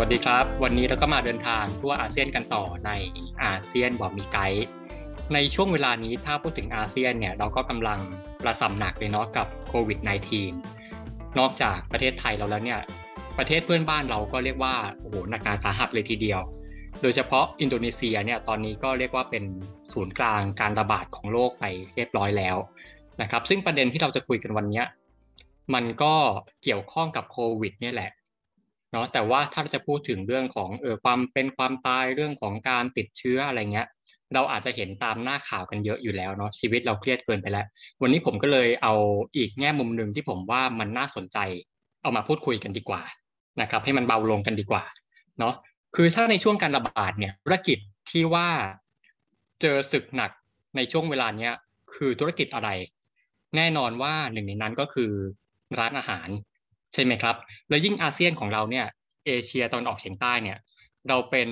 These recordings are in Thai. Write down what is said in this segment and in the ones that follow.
วัสดีครับ วันนี้เราก็มาเดินทางทั่วอาเซียนกันต่อในอาเซียนบอกมีไกด์ในช่วงเวลานี้ถ้าพูดถึงอาเซียนเนี่ยเราก็กำลังประสำหนักเลยเนาะกับโควิด -19 นอกจากประเทศไทยเราแล้วเนี่ยประเทศเพื่อนบ้านเราก็เรียกว่าโอ้โหหนักหนาสาหัสเลยทีเดียว โดยเฉพาะอินโดนีเซียเนี่ยตอนนี้ก็เรียกว่าเป็นศูนย์กลางการระบาดของโลกไปเรียบร้อยแล้วนะครับซึ่งประเด็นที่เราจะคุยกันวันนี้มันก็เกี่ยวข้องกับโควิดเนี่ยแหละ เนาะแต่ว่าถ้าจะพูดถึงเรื่องของเออความเป็นความตายเรื่องของการติดเชื้ออะไรเงี้ย เราอาจจะเห็นตามหน้าข่าวกันเยอะอยู่แล้วเนาะชีวิตเราเครียดเกินไปแล้ว วันนี้ผมก็เลยเอาอีกแง่มุมหนึ่งที่ผมว่ามันน่าสนใจ เอามาพูดคุยกันดีกว่านะครับให้มันเบาลงกันดีกว่าเนาะคือถ้าในช่วงการระบาดเนี่ยธุรกิจที่ว่าเจอศึกหนักในช่วงเวลาเนี้ยคือธุรกิจอะไร แน่นอนว่าหนึ่งในนั้นก็คือร้านอาหาร ใช่ไหมครับ แล้วยิ่งอาเซียนของเราเนี่ยเอเชียตะวันออกเฉียงใต้เนี่ยเราเป็น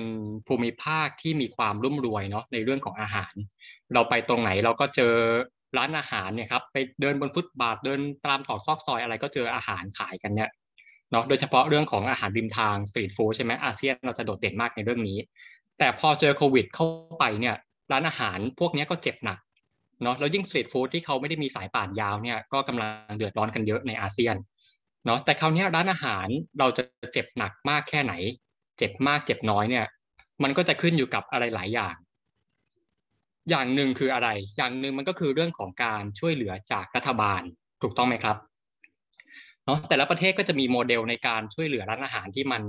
ภูมิภาคที่มีความรุ่มรวยเนาะในเรื่องของอาหาร เราไปตรงไหนเราก็เจอร้านอาหารเนี่ยครับไปเดินบนฟุตบาทเดินตามตรอกซอกซอยอะไรก็เจออาหารขายกันเนี่ยเนาะโดยเฉพาะเรื่องของอาหารริมทาง street food ใช่ไหมอาเซียนเราจะโดดเด่นมากในเรื่องนี้ แต่พอเจอโควิดเข้าไปเนี่ยร้านอาหารพวกนี้ก็เจ็บหนักเนาะแล้วยิ่งสตรีทฟู้ดที่เขาไม่ได้มีสายป่านยาวเนี่ยก็กำลังเดือดร้อนกันเยอะในอาเซียน เนาะแต่คราวนี้ร้านอาหารเราจะเจ็บหนักมากแค่ไหน เจ็บมากเจ็บน้อยเนี่ย มันก็จะขึ้นอยู่กับอะไรหลายอย่าง อย่างหนึ่งคืออะไร อย่างหนึ่งมันก็คือเรื่องของการช่วยเหลือจากรัฐบาลถูกต้องไหมครับเนาะแต่ละประเทศก็จะมีโมเดลในการช่วยเหลือร้านอาหารที่มัน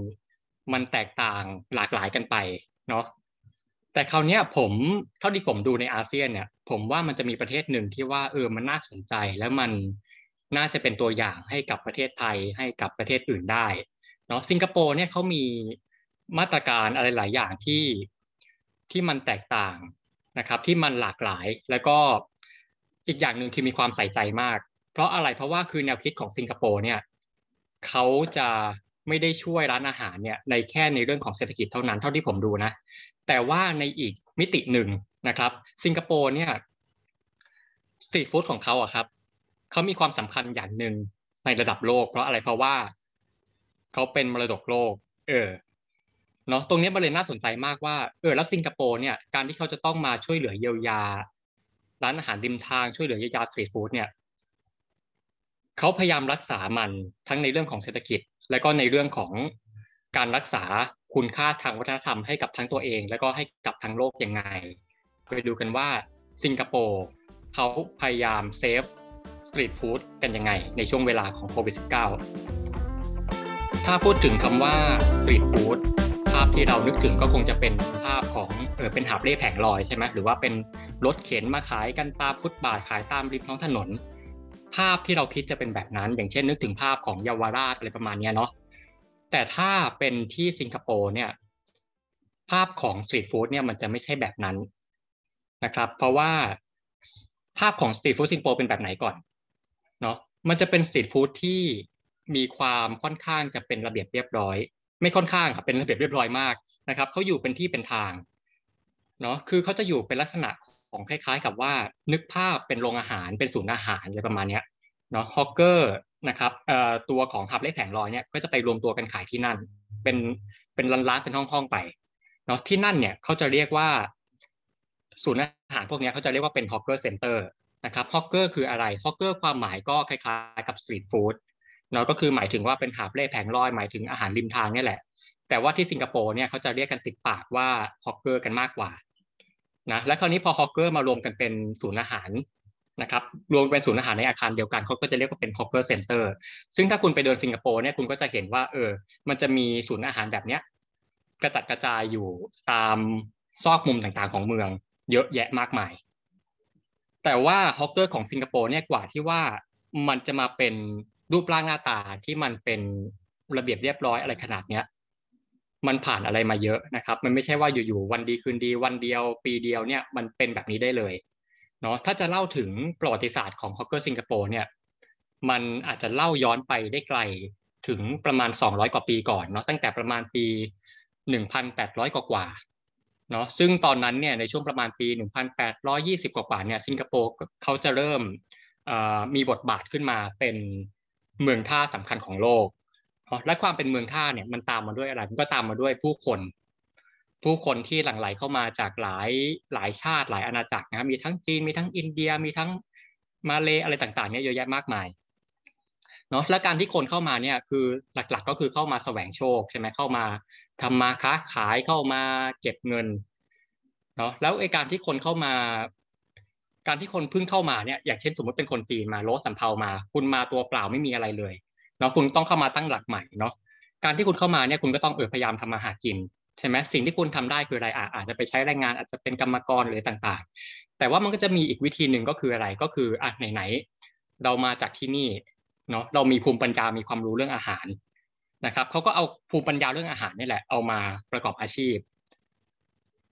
มันแตกต่างหลากหลายกันไปเนาะแต่คราวนี้ผมเท่าที่ผมดูในอาเซียนเนี่ย ผมว่ามันจะมีประเทศหนึ่งที่ว่าเออมันน่าสนใจแล้วมัน น่าจะเป็นตัวอย่างให้กับประเทศไทยให้กับประเทศอื่นได้เนาะสิงคโปร์เนี่ยเขามีมาตรการอะไรหลายอย่างที่ที่มันแตกต่างนะครับที่มันหลากหลายแล้วก็อีกอย่างหนึ่งคือมีความใส่ใจมาก เพราะอะไรเพราะว่าคือแนวคิดของสิงคโปร์เนี่ยเขาจะไม่ได้ช่วยร้านอาหารเนี่ยในแค่ในเรื่องของเศรษฐกิจเท่านั้นเท่าที่ผมดูนะ แต่ว่าในอีกมิติหนึ่งนะครับ สิงคโปร์เนี่ยสตรีทฟู้ดของเขาอะครับ เขามีความสำคัญอย่างหนึ่งในระดับโลก เพราะอะไรเพราะว่าเขาเป็นมรดกโลก เออเนาะตรงนี้มันเลยน่าสนใจมากว่าเออแล้วสิงคโปร์เนี่ยการที่เขาจะต้องมาช่วยเหลือเยียวยา ร้านอาหารริมทางช่วยเหลือเยียวยาสตรีทฟู้ดเนี่ยเขาพยายามรักษามันทั้งในเรื่องของเศรษฐกิจ และก็ในเรื่องของการรักษาคุณค่าทางวัฒนธรรมให้กับทั้งตัวเอง และก็ให้กับทั้งโลกยังไงไปดูกันว่าสิงคโปร์เขาพยายาม save street food กันยังไงในช่วงเวลาของโควิด -19 ถ้าพูดถึงคำว่า street food ภาพที่เรานึกถึงก็คงจะเป็นภาพของเออเป็นหาบเร่แผงลอยใช่ไหมหรือว่าเป็นรถเข็นมาขายกันตามฟุตบาทขายตามริมท้องถนน ภาพที่เราคิดจะเป็นแบบนั้น อย่างเช่นนึกถึงภาพของเยาวราชอะไรประมาณนี้เนาะแต่ถ้าเป็นที่สิงคโปร์เนี่ยภาพของ street food เนี่ยมันจะไม่ใช่แบบนั้นนะครับ เพราะว่าภาพของ street food สิงคโปร์เป็นแบบไหนก่อน เนาะมันจะเป็น street food ที่มีความค่อนข้างจะเป็นระเบียบเรียบร้อย ไม่ค่อนข้างครับเป็นระเบียบเรียบร้อยมากนะครับเขาอยู่เป็นที่เป็นทางเนาะคือเขาจะอยู่เป็นลักษณะของคล้าย ๆ กับว่านึกภาพเป็นโรงอาหารเป็นศูนย์อาหารอะไรประมาณเนี้ยเนาะ hawker นะครับเอ่อตัวของหาบเร่แผงลอยเนี่ยก็จะไปรวมตัวกันขายที่นั่น เป็นเป็นร้านๆเป็นห้องๆไปเนาะที่นั่นเนี่ยเขาจะเรียกว่าศูนย์อาหารพวกนี้เขาจะเรียกว่าเป็น hawker center นะครับ hawker คืออะไร hawker ความหมายก็คล้ายๆกับ street foodเนาะก็คือหมายถึงว่าเป็นหาบเร่แผงลอยหมายถึงอาหารริมทางนี่แหละ แต่ว่าที่สิงคโปร์เนี่ยเขาจะเรียกกันติดปากว่า hawker กันมากกว่านะและคราวนี้พอ hawker มารวมกันเป็นศูนย์อาหารนะครับรวมเป็นศูนย์อาหารในอาคารเดียวกันเขาก็จะเรียกว่าเป็น hawker center ซึ่งถ้าคุณไปเดินสิงคโปร์เนี่ยคุณก็จะเห็นว่าเออมันจะมีศูนย์อาหารแบบเนี้ยกระจัดกระจายอยู่ตามซอกมุมต่างๆของเมือง เยอะแยะมากมาย แต่ว่าฮอกเกอร์ของสิงคโปร์เนี่ยกว่าที่ว่ามันจะมาเป็นรูปร่างหน้าตาที่มันเป็นระเบียบเรียบร้อยอะไรขนาดเนี้ยมันผ่านอะไรมาเยอะนะครับ มันไม่ใช่ว่าอยู่ๆวันดีคืนดีวันเดียว ปีเดียวเนี่ยมันเป็นแบบนี้ได้เลยเนาะถ้าจะเล่าถึงประวัติศาสตร์ของฮอกเกอร์สิงคโปร์เนี่ยมันอาจจะเล่าย้อนไปได้ไกลถึงประมาณ 200 กว่าปีก่อนเนาะตั้งแต่ประมาณปี 1,800 กว่ากว่า เนาะซึ่งตอนนั้นเนี่ยในช่วงประมาณปี 1,820 กว่ากว่าเนี่ยสิงคโปร์เขาจะเริ่มมีบทบาทขึ้นมาเป็นเมืองท่าสำคัญของโลก และความเป็นเมืองท่าเนี่ยมันตามมาด้วยอะไรมันก็ตามมาด้วยผู้คน ผู้คนที่หลั่งไหลเข้ามาจากหลายหลายชาติหลายอาณาจักรนะครับมีทั้งจีนมีทั้งอินเดียมีทั้งมาเลอะไรต่างๆเนี่ยเยอะแยะมากมาย เนาะและการที่คนเข้ามาเนี่ยคือหลักๆก็คือเข้ามาแสวงโชคใช่ไหมเข้ามาทำมาค้าขายเข้ามาเก็บเงินเนาะแล้วไอการที่คนเข้ามา การที่คนเพิ่งเข้ามาเนี่ยอย่างเช่นสมมติเป็นคนจีนมาโลสัมเพามา คุณมาตัวเปล่าไม่มีอะไรเลยเนาะคุณต้องเข้ามาตั้งหลักใหม่เนาะการที่คุณเข้ามาเนี่ยคุณก็ต้องเออพยายามทำมาหากินใช่ไหมสิ่งที่คุณทำได้คืออะไรอาจจะไปใช้แรงงานอาจจะเป็นกรรมกรหรือต่างๆ แต่ว่ามันก็จะมีอีกวิธีหนึ่งก็คืออะไรก็คืออะไหนๆเรามาจากที่นี่ เนาะเรามีภูมิปัญญามีความรู้เรื่องอาหารนะครับเขาก็เอาภูมิปัญญาเรื่องอาหารนี่แหละ เอามาประกอบอาชีพ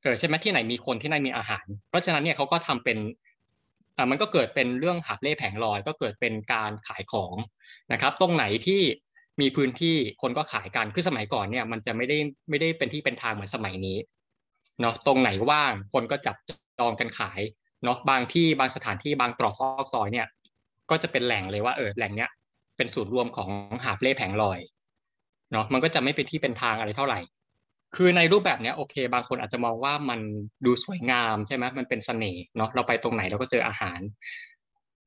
เออใช่ไหมที่ไหนมีคนที่ไหนมีอาหาร เพราะฉะนั้นเนี่ยเขาก็ทำเป็นอ่ามันก็เกิดเป็นเรื่องหาบเล่แผงลอย ก็เกิดเป็นการขายของนะครับ ตรงไหนที่มีพื้นที่คนก็ขายกันคือสมัยก่อนเนี่ย มันจะไม่ได้ไม่ได้เป็นที่เป็นทางเหมือนสมัยนี้เนาะตรงไหนว่างคนก็จับจองกันขายเนาะบางที่บางสถานที่บางตรอกซอกซอยเนี่ย ก็จะเป็นแหล่งเลยว่าเออแหล่งเนี้ย เป็นศูนย์รวมของหาบเล่แผงลอยเนาะมันก็จะไม่เป็นที่เป็นทางอะไรเท่าไหร่ คือในรูปแบบเนี้ยโอเค บางคนอาจจะมองว่ามันดูสวยงามใช่ไหมมันเป็นเสน่ห์เนาะเราไปตรงไหนเราก็เจออาหาร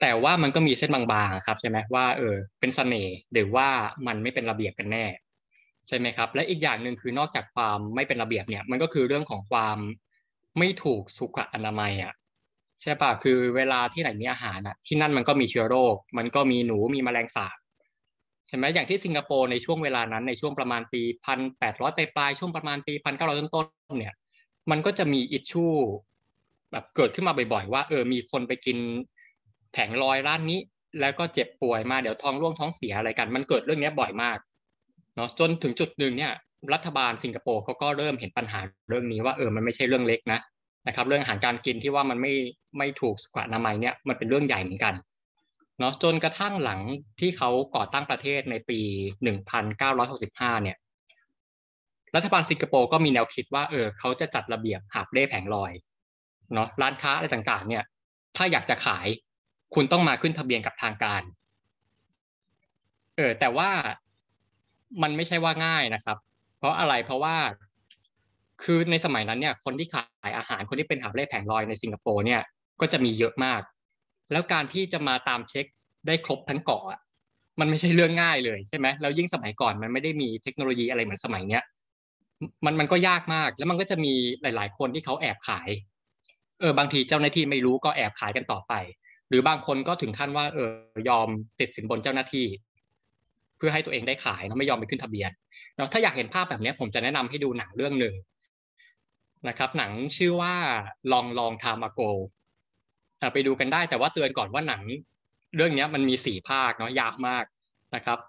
แต่ว่ามันก็มีเส้นบางๆครับใช่ไหมว่าเออเป็นเสน่ห์หรือว่ามันไม่เป็นระเบียบกันแน่ใช่ไหมครับ และอีกอย่างหนึ่งคือนอกจากความไม่เป็นระเบียบเนี่ยมันก็คือเรื่องของความไม่ถูกสุขอนามัยอะใช่ปะคือเวลาที่ไหนมีอาหารอะที่นั่นมันก็มีเชื้อโรค มันก็มีหนูมีแมลงสาบ ช่ไหมอย่างที่สิงคโปร์ในช่วงเวลานั้นในช่วงประมาณปีพันแปดร้อยปลายช่วงประมาณปีพันเก้าร้อยต้นๆเนี่ย มันก็จะมีอิชชูแบบเกิดขึ้นมาบ่อยๆ ว่าเออมีคนไปกินแผงลอยร้านนี้ แล้วก็เจ็บป่วยมาเดี๋ยวท้องร่วงท้องเสียอะไรกัน มันเกิดเรื่องนี้บ่อยมากเนาะจนถึงจุดหนึ่งเนี่ย รัฐบาลสิงคโปร์เขาก็เริ่มเห็นปัญหาเรื่องนี้ว่าเออมันไม่ใช่เรื่องเล็กนะนะครับ เรื่องอาหารการกินที่ว่ามันไม่ไม่ถูกสุขอนามัยเนี่ยมันเป็นเรื่องใหญ่เหมือนกัน เนาะจนกระทั่งหลังที่เขาก่อตั้งประเทศในปี 1965 เนี่ย รัฐบาลสิงคโปร์ก็มีแนวคิดว่าเออเขาจะจัดระเบียบหาบเล่แผงลอยเนาะร้านค้าอะไรต่างๆ เนี่ย ถ้าอยากจะขายคุณต้องมาขึ้นทะเบียนกับทางการ เออแต่ว่ามันไม่ใช่ว่าง่ายนะครับ เพราะอะไรเพราะว่าคือในสมัยนั้นเนี่ย คนที่ขายอาหารคนที่เป็นหาบเล่แผงลอยในสิงคโปร์เนี่ยก็จะมีเยอะมาก แล้วการที่จะมาตามเช็คได้ครบทั้งเกาะมันไม่ใช่เรื่องง่ายเลยใช่ไหมแล้วยิ่งสมัยก่อนมันไม่ได้มีเทคโนโลยีอะไรเหมือนสมัยเนี้ยมันมันก็ยากมาก แล้วมันก็จะมีหลาย ๆ คนที่เขาแอบขาย เออบางทีเจ้าหน้าที่ไม่รู้ก็แอบขายกันต่อไป หรือบางคนก็ถึงขั้นว่า เออยอมติดสินบนเจ้าหน้าที่ เพื่อให้ตัวเองได้ขายแล้วไม่ยอมไปขึ้นทะเบียนแล้วถ้าอยากเห็นภาพแบบนี้ผมจะแนะนำให้ดูหนังเรื่องหนึ่งนะครับ หนังชื่อว่าลองลองทามาโก ไปดูกันได้แต่ว่าเตือนก่อนว่าหนัง เรื่องนี้มันมีสี่ภาคเนาะยากมากนะครับ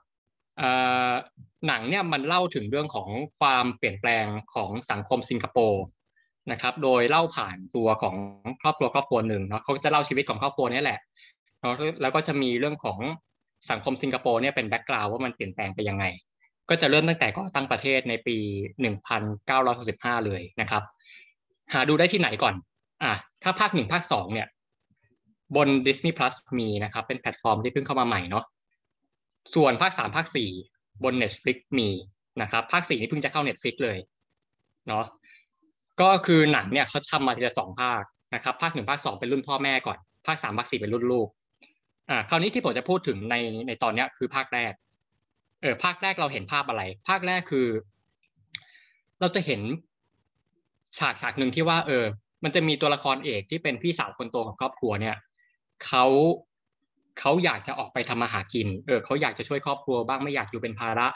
หนังเนี่ยมันเล่าถึงเรื่องของความเปลี่ยนแปลงของสังคมสิงคโปร์นะครับ โดยเล่าผ่านตัวของครอบครัวครอบครัวหนึ่งเนาะเขาจะเล่าชีวิตของครอบครัวนี้แหละเนาะแล้วก็จะมีเรื่องของสังคมสิงคโปร์เนี่ยเป็น background ว่ามันเปลี่ยนแปลงไปยังไง ก็จะเริ่มตั้งแต่ก่อตั้งประเทศในปี 1965 เลยนะครับ หาดูได้ที่ไหนก่อนอะถ้าภาคหนึ่งภาคสองเนี่ย บน Disney Plus มีนะครับ เป็นแพลตฟอร์มที่เพิ่งเข้ามาใหม่เนาะส่วนภาคสามภาคสี่บน Netflix มีนะครับภาคสี่นี่เพิ่งจะเข้า Netflix เลยเนาะก็คือหนังเนี่ยเขาทำมาทีละสองภาคนะครับภาคหนึ่งภาคสองเป็นรุ่นพ่อแม่ก่อน ภาคสามภาคสี่เป็นรุ่นลูกอ่าคราวนี้ที่ผมจะพูดถึงในในตอนเนี้ยคือภาคแรกเออภาคแรกเราเห็นภาพอะไร ภาคแรกคือ เราจะเห็นฉากฉากหนึ่งที่ว่า เออ มันจะมีตัวละครเอกที่เป็นพี่สาวคนโตของครอบครัวเนี่ย เขาเขาอยากจะออกไปทำมาหากิน เออเขาอยากจะช่วยครอบครัวบ้างไม่อยากอยู่เป็นภาระ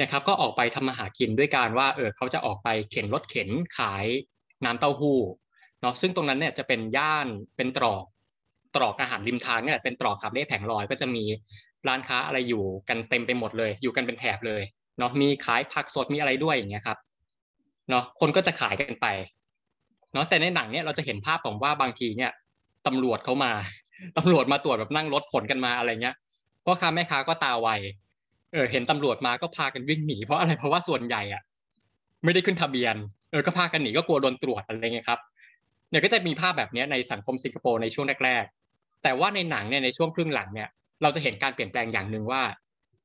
นะครับ ก็ออกไปทำมาหากินด้วยการว่า เออเขาจะออกไปเข็นรถเข็นขายน้ำเต้าหู้เนาะซึ่งตรงนั้นเนี่ยจะเป็นย่านเป็นตรอกตรอกอาหารริมทางเนี่ยเป็นตรอกขับเล่แผงลอยก็จะมีร้านค้าอะไรอยู่กันเต็มไปหมดเลย อยู่กันเป็นแถบเลยเนาะมีขายผักสดมีอะไรด้วยอย่างเงี้ยครับเนาะคนก็จะขายกันไปเนาะแต่ในหนังเนี่ยเราจะเห็นภาพของว่าบางทีเนี่ยตำรวจเขามา ตำรวจมาตรวจแบบนั่งรถขนกันมาอะไรเงี้ยพ่อค้าแม่ค้าก็ตาไวเออ เห็นตำรวจมาก็พากันวิ่งหนีเพราะอะไรเพราะว่าส่วนใหญ่อะ ไม่ได้ขึ้นทะเบียนเออก็พากันหนีก็กลัวโดนตรวจอะไรเงี้ยครับเนี่ยก็จะมีภาพแบบนี้ในสังคมสิงคโปร์ในช่วงแรกๆแต่ว่าในหนังเนี่ยในช่วงครึ่งหลังเนี่ย เราจะเห็นการเปลี่ยนแปลงอย่างหนึ่งว่า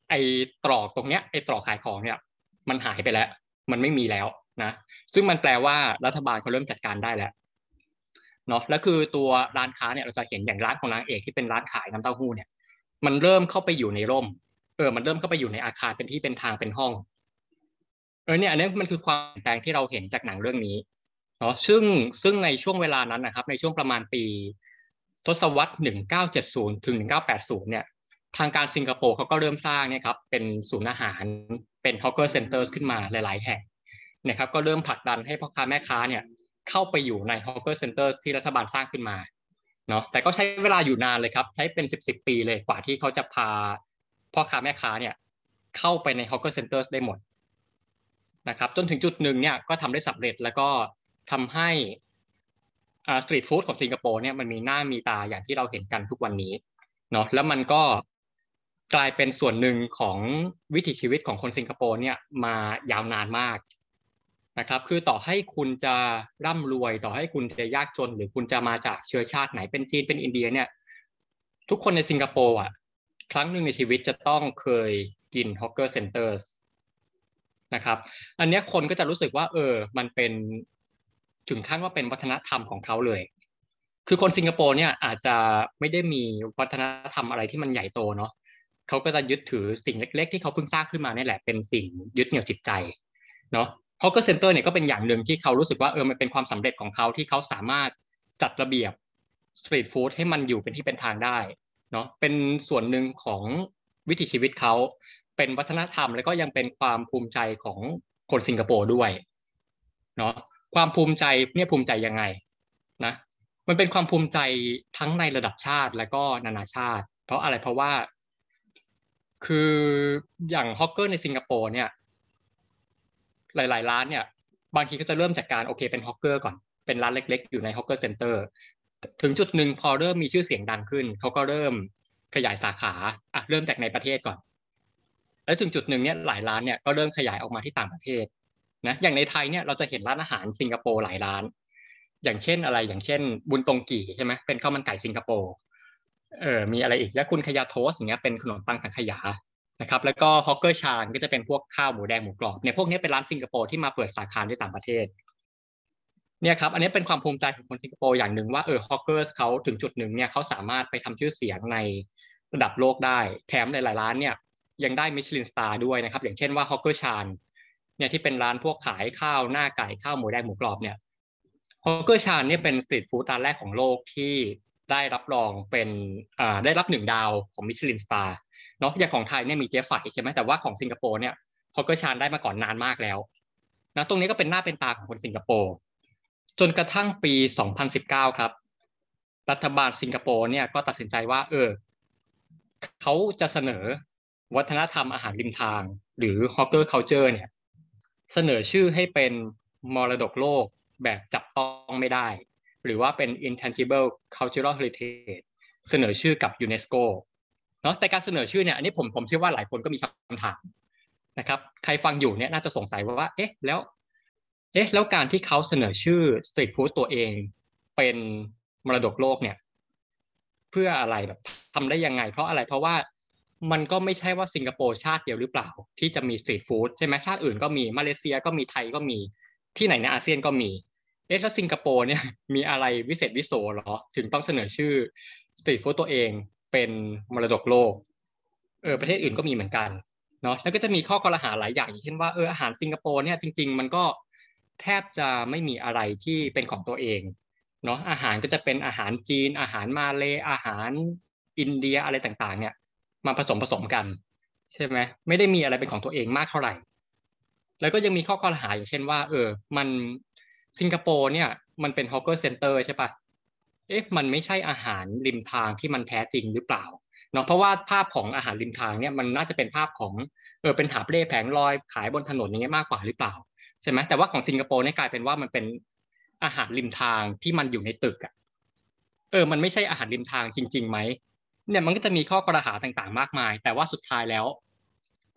ไอ้ตรอกตรงเนี้ยไอ้ตรอกขายของเนี่ย มันหายไปแล้ว มันไม่มีแล้วนะซึ่งมันแปลว่ารัฐบาลเขาเริ่มจัดการได้แล้ว เนาะแล้วคือตัวร้านค้าเนี่ยเราจะเห็นอย่างร้านของนางเอกที่เป็นร้านขายน้ำเต้าหู้เนี่ย มันเริ่มเข้าไปอยู่ในร่ม เออ มันเริ่มเข้าไปอยู่ในอาคารเป็นที่เป็นทางเป็นห้อง เออเนี่ยอันนี้มันคือความเปลี่ยนแปลงที่เราเห็นจากหนังเรื่องนี้เนาะซึ่งซึ่งในช่วงเวลานั้นนะครับ ในช่วงประมาณปี ทศวรรษ 1970 ถึง 1980 เนี่ย ทางการสิงคโปร์เขาก็เริ่มสร้างเนี่ยครับเป็นศูนย์อาหารเป็น hawker center ขึ้นมาหลาย ๆ แห่งนะครับก็เริ่มผลักดันให้พ่อค้าแม่ค้าเนี่ย เข้าไปอยู่ใน hawker center ที่รัฐบาลสร้างขึ้นมาเนาะแต่ก็ใช้เวลาอยู่นานเลยครับ ใช้เป็นสิบสิบปีเลยกว่าที่เขาจะพาพ่อค้าแม่ค้าเนี่ย เข้าไปใน hawker center ได้หมดนะครับ จนถึงจุดหนึ่งเนี่ยก็ทำได้สำเร็จแล้วก็ทำให้ street food ของสิงคโปร์เนี่ยมันมีหน้ามีตาอย่างที่เราเห็นกันทุกวันนี้เนาะแล้วมันก็กลายเป็นส่วนหนึ่งของวิถีชีวิตของคนสิงคโปร์เนี่ยมายาวนานมาก นะครับ คือต่อให้คุณจะร่ำรวย ต่อให้คุณจะยากจน หรือคุณจะมาจากเชื้อชาติไหนเป็นจีนเป็นอินเดียเนี่ย ทุกคนในสิงคโปร์อะ ครั้งหนึ่งในชีวิตจะต้องเคยกิน hawker center นะครับ อันนี้คนก็จะรู้สึกว่า เออ มันเป็นถึงขั้นว่าเป็นวัฒนธรรมของเขาเลย คือคนสิงคโปร์เนี่ยอาจจะไม่ได้มีวัฒนธรรมอะไรที่มันใหญ่โตเนาะเขาก็จะยึดถือสิ่งเล็ก ๆ ที่เขาเพิ่งสร้างขึ้นมานี่แหละเป็นสิ่งยึดเหนี่ยวจิตใจเนาะ hawker center เนี่ยก็เป็นอย่างหนึ่งที่เขารู้สึกว่าเออมันเป็นความสำเร็จของเขาที่เขาสามารถจัดระเบียบ street food ให้มันอยู่เป็นที่เป็นทางได้เนาะเป็นส่วนหนึ่งของวิถีชีวิตเขาเป็นวัฒนธรรม แล้วก็ยังเป็นความภูมิใจของคนสิงคโปร์ด้วยเนาะความภูมิใจเนี่ยภูมิใจยังไงนะมันเป็นความภูมิใจทั้งในระดับชาติและก็นานาชาติ เพราะอะไรเพราะว่า คืออย่าง hawker ในสิงคโปร์เนี่ย หลาย ๆ ร้านเนี่ยบางทีก็จะเริ่มจากการโอเคเป็น hawker ก่อนเป็นร้านเล็ก ๆ อยู่ใน hawker center ถึงจุดหนึ่งพอเริ่มมีชื่อเสียงดังขึ้นเขาก็เริ่มขยายสาขาอะเริ่มจากในประเทศก่อน แล้วถึงจุดหนึ่งเนี่ยหลายร้านเนี่ยก็เริ่มขยายออกมาที่ต่างประเทศนะอย่างในไทยเนี่ยเราจะเห็นร้านอาหารสิงคโปร์หลายร้าน อย่างเช่นอะไรอย่างเช่น Boon Tong Kee ใช่ไหมเป็นข้าวมันไก่สิงคโปร์เออมีอะไรอีก Ya Kun Kaya Toast อย่างเงี้ยเป็นขนมปังสังขยา นะครับแล้วก็ Hawker Chan ก็จะเป็นพวกข้าวหมูแดงหมูกรอบเนี่ยพวกนี้เป็นร้านสิงคโปร์ที่มาเปิดสาขาในต่างประเทศเนี่ยครับอันนี้เป็นความภูมิใจของคนสิงคโปร์อย่างหนึ่งว่าเออ hawker เขาถึงจุดหนึ่งเนี่ยเขาสามารถไปทำชื่อเสียงในระดับโลกได้ แถมหลายๆร้านเนี่ยยังได้ Michelin Star ด้วยนะครับ อย่างเช่นว่า Hawker Chanเนี่ยที่เป็นร้านพวกขายข้าวหน้าไก่ข้าวหมูแดงหมูกรอบเนี่ย Hawker Chan เนี่ยเป็น street food ร้านแรกของโลกที่ได้รับรองเป็นอ่าได้รับหนึ่งดาวของ Michelin Star เนาะอย่างของไทยเนี่ยมีเจ๊ไฝใช่ไหมแต่ว่าของสิงคโปร์เนี่ย Hawker Chan ได้มาก่อนนานมากแล้วนะตรงนี้ก็เป็นหน้าเป็นตาของคนสิงคโปร์จนกระทั่งปี 2019 ครับ รัฐบาลสิงคโปร์เนี่ยก็ตัดสินใจว่า เออเขาจะเสนอวัฒนธรรมอาหารริมทาง หรือ hawker culture เนี่ย เสนอชื่อให้เป็นมรดกโลกแบบจับต้องไม่ได้ หรือว่าเป็น intangible cultural heritage เสนอชื่อกับยูเนสโก เนาะแต่การเสนอชื่อเนี่ยอันนี้ผมผมเชื่อว่าหลายคนก็มีคำถามนะครับ ใครฟังอยู่เนี่ยน่าจะสงสัยว่า เอ๊ะแล้ว เอ๊ะแล้วการที่เขาเสนอชื่อ street food ตัวเอง เป็นมรดกโลกเนี่ย เพื่ออะไรแบบทำได้ยังไง เพราะอะไรเพราะว่ามันก็ไม่ใช่ว่าสิงคโปร์ชาติเดียวหรือเปล่า ที่จะมี street food ใช่ไหมชาติอื่นก็มีมาเลเซียก็มีไทยก็มีที่ไหนในอาเซียนก็มี เอ๊ะแล้วสิงคโปร์เนี่ยมีอะไรวิเศษวิโสหรอ ถึงต้องเสนอชื่อ street food ตัวเอง เป็นมรดกโลก เออประเทศอื่นก็มีเหมือนกันเนาะแล้วก็จะมีข้อกล่าวหาหลายอย่างอย่างเช่นว่าเอออาหารสิงคโปร์เนี่ยจริง ๆ มันก็แทบจะไม่มีอะไรที่เป็นของตัวเองเนาะอาหารก็จะเป็นอาหารจีน อาหารมาเลอาหารอินเดียอะไรต่างๆ เนี่ยมาผสมผสมกัน ใช่ไหมไม่ได้มีอะไรเป็นของตัวเองมากเท่าไหร่ แล้วก็ยังมีข้อกล่าวหาอย่างเช่นว่า เออ มันสิงคโปร์เนี่ย มันเป็นฮอกเกอร์เซ็นเตอร์ใช่ปะเอ๊ะมันไม่ใช่อาหารริมทางที่มันแท้จริงหรือเปล่าเนาะเพราะว่าภาพของอาหารริมทางเนี่ยมันน่าจะเป็นภาพของเออเป็นหาบเร่แผงลอยขายบนถนนอย่างเงี้ยมากกว่าหรือเปล่าใช่ไหมแต่ว่าของสิงคโปร์เนี่ยกลายเป็นว่ามันเป็นอาหารริมทางที่มันอยู่ในตึกอะเออมันไม่ใช่อาหารริมทางจริงๆไหมเนี่ยมันก็จะมีข้อกระหาต่างๆ มากมาย แต่ว่าสุดท้ายแล้ว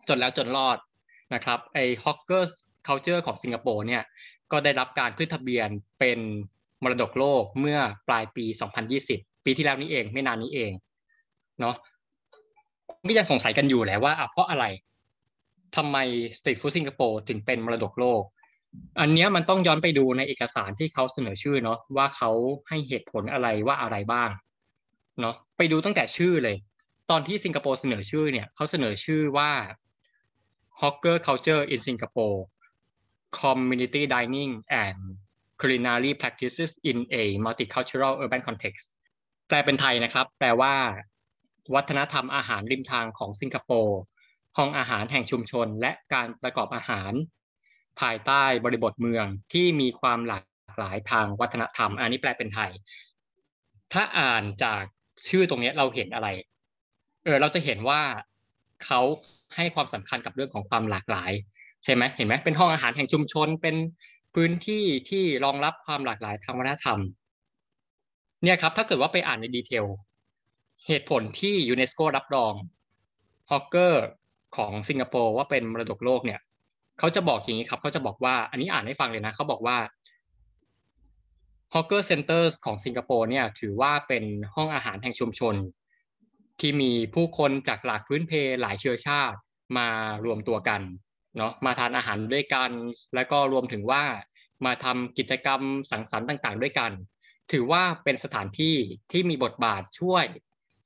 จนแล้วจนรอดนะครับไอ้ฮอกเกอร์ culture ของสิงคโปร์เนี่ยก็ได้รับการขึ้นทะเบียนเป็น มรดกโลกเมื่อปลายปี 2020 ปีที่แล้วนี้เอง ไม่นานนี้เองเนาะก็ยังสงสัยกันอยู่แหละว่าเพราะอะไรทำไมสตรีทฟู้ดสิงคโปร์ถึงเป็นมรดกโลก อันนี้มันต้องย้อนไปดูในเอกสารที่เขาเสนอชื่อเนาะว่าเขาให้เหตุผลอะไรว่าอะไรบ้างเนาะไปดูตั้งแต่ชื่อเลย ตอนที่สิงคโปร์เสนอชื่อเนี่ยเขาเสนอชื่อว่า Hawker Culture in Singapore Community Dining and Culinary Practices in a Multicultural Urban Context แปลเป็นไทยนะครับ แปลว่า วัฒนธรรมอาหารริมทางของสิงคโปร์ห้องอาหารแห่งชุมชน และการประกอบอาหาร ภายใต้บริบทเมืองที่มีความหลากหลายทางวัฒนธรรม อันนี้แปลเป็นไทย ถ้าอ่านจากชื่อตรงนี้เราเห็นอะไร เออเราจะเห็นว่าเขาให้ความสำคัญกับเรื่องของความหลากหลาย ใช่ไหมเห็นไหมเป็นห้องอาหารแห่งชุมชนเป็น พื้นที่ที่รองรับความหลากหลายทางวัฒนธรรม เนี่ยครับถ้าเกิดว่าไปอ่านใน detail เหตุผลที่ยูเนสโกรับรอง hawker ของสิงคโปร์ว่าเป็นมรดกโลกเนี่ยเขาจะบอกอย่างนี้ครับเขาจะบอกว่าอันนี้อ่านให้ฟังเลยนะเขาบอกว่า hawker center ของสิงคโปร์เนี่ยถือว่าเป็นห้องอาหารแห่งชุมชน ที่มีผู้คนจากหลากพื้นเพหลายเชื้อชาติมารวมตัวกัน เนาะมาทานอาหารด้วยกัน แล้วก็รวมถึงว่ามาทำกิจกรรมสังสรรค์ต่าง ๆ ด้วยกัน ถือว่าเป็นสถานที่ที่มีบทบาทช่วย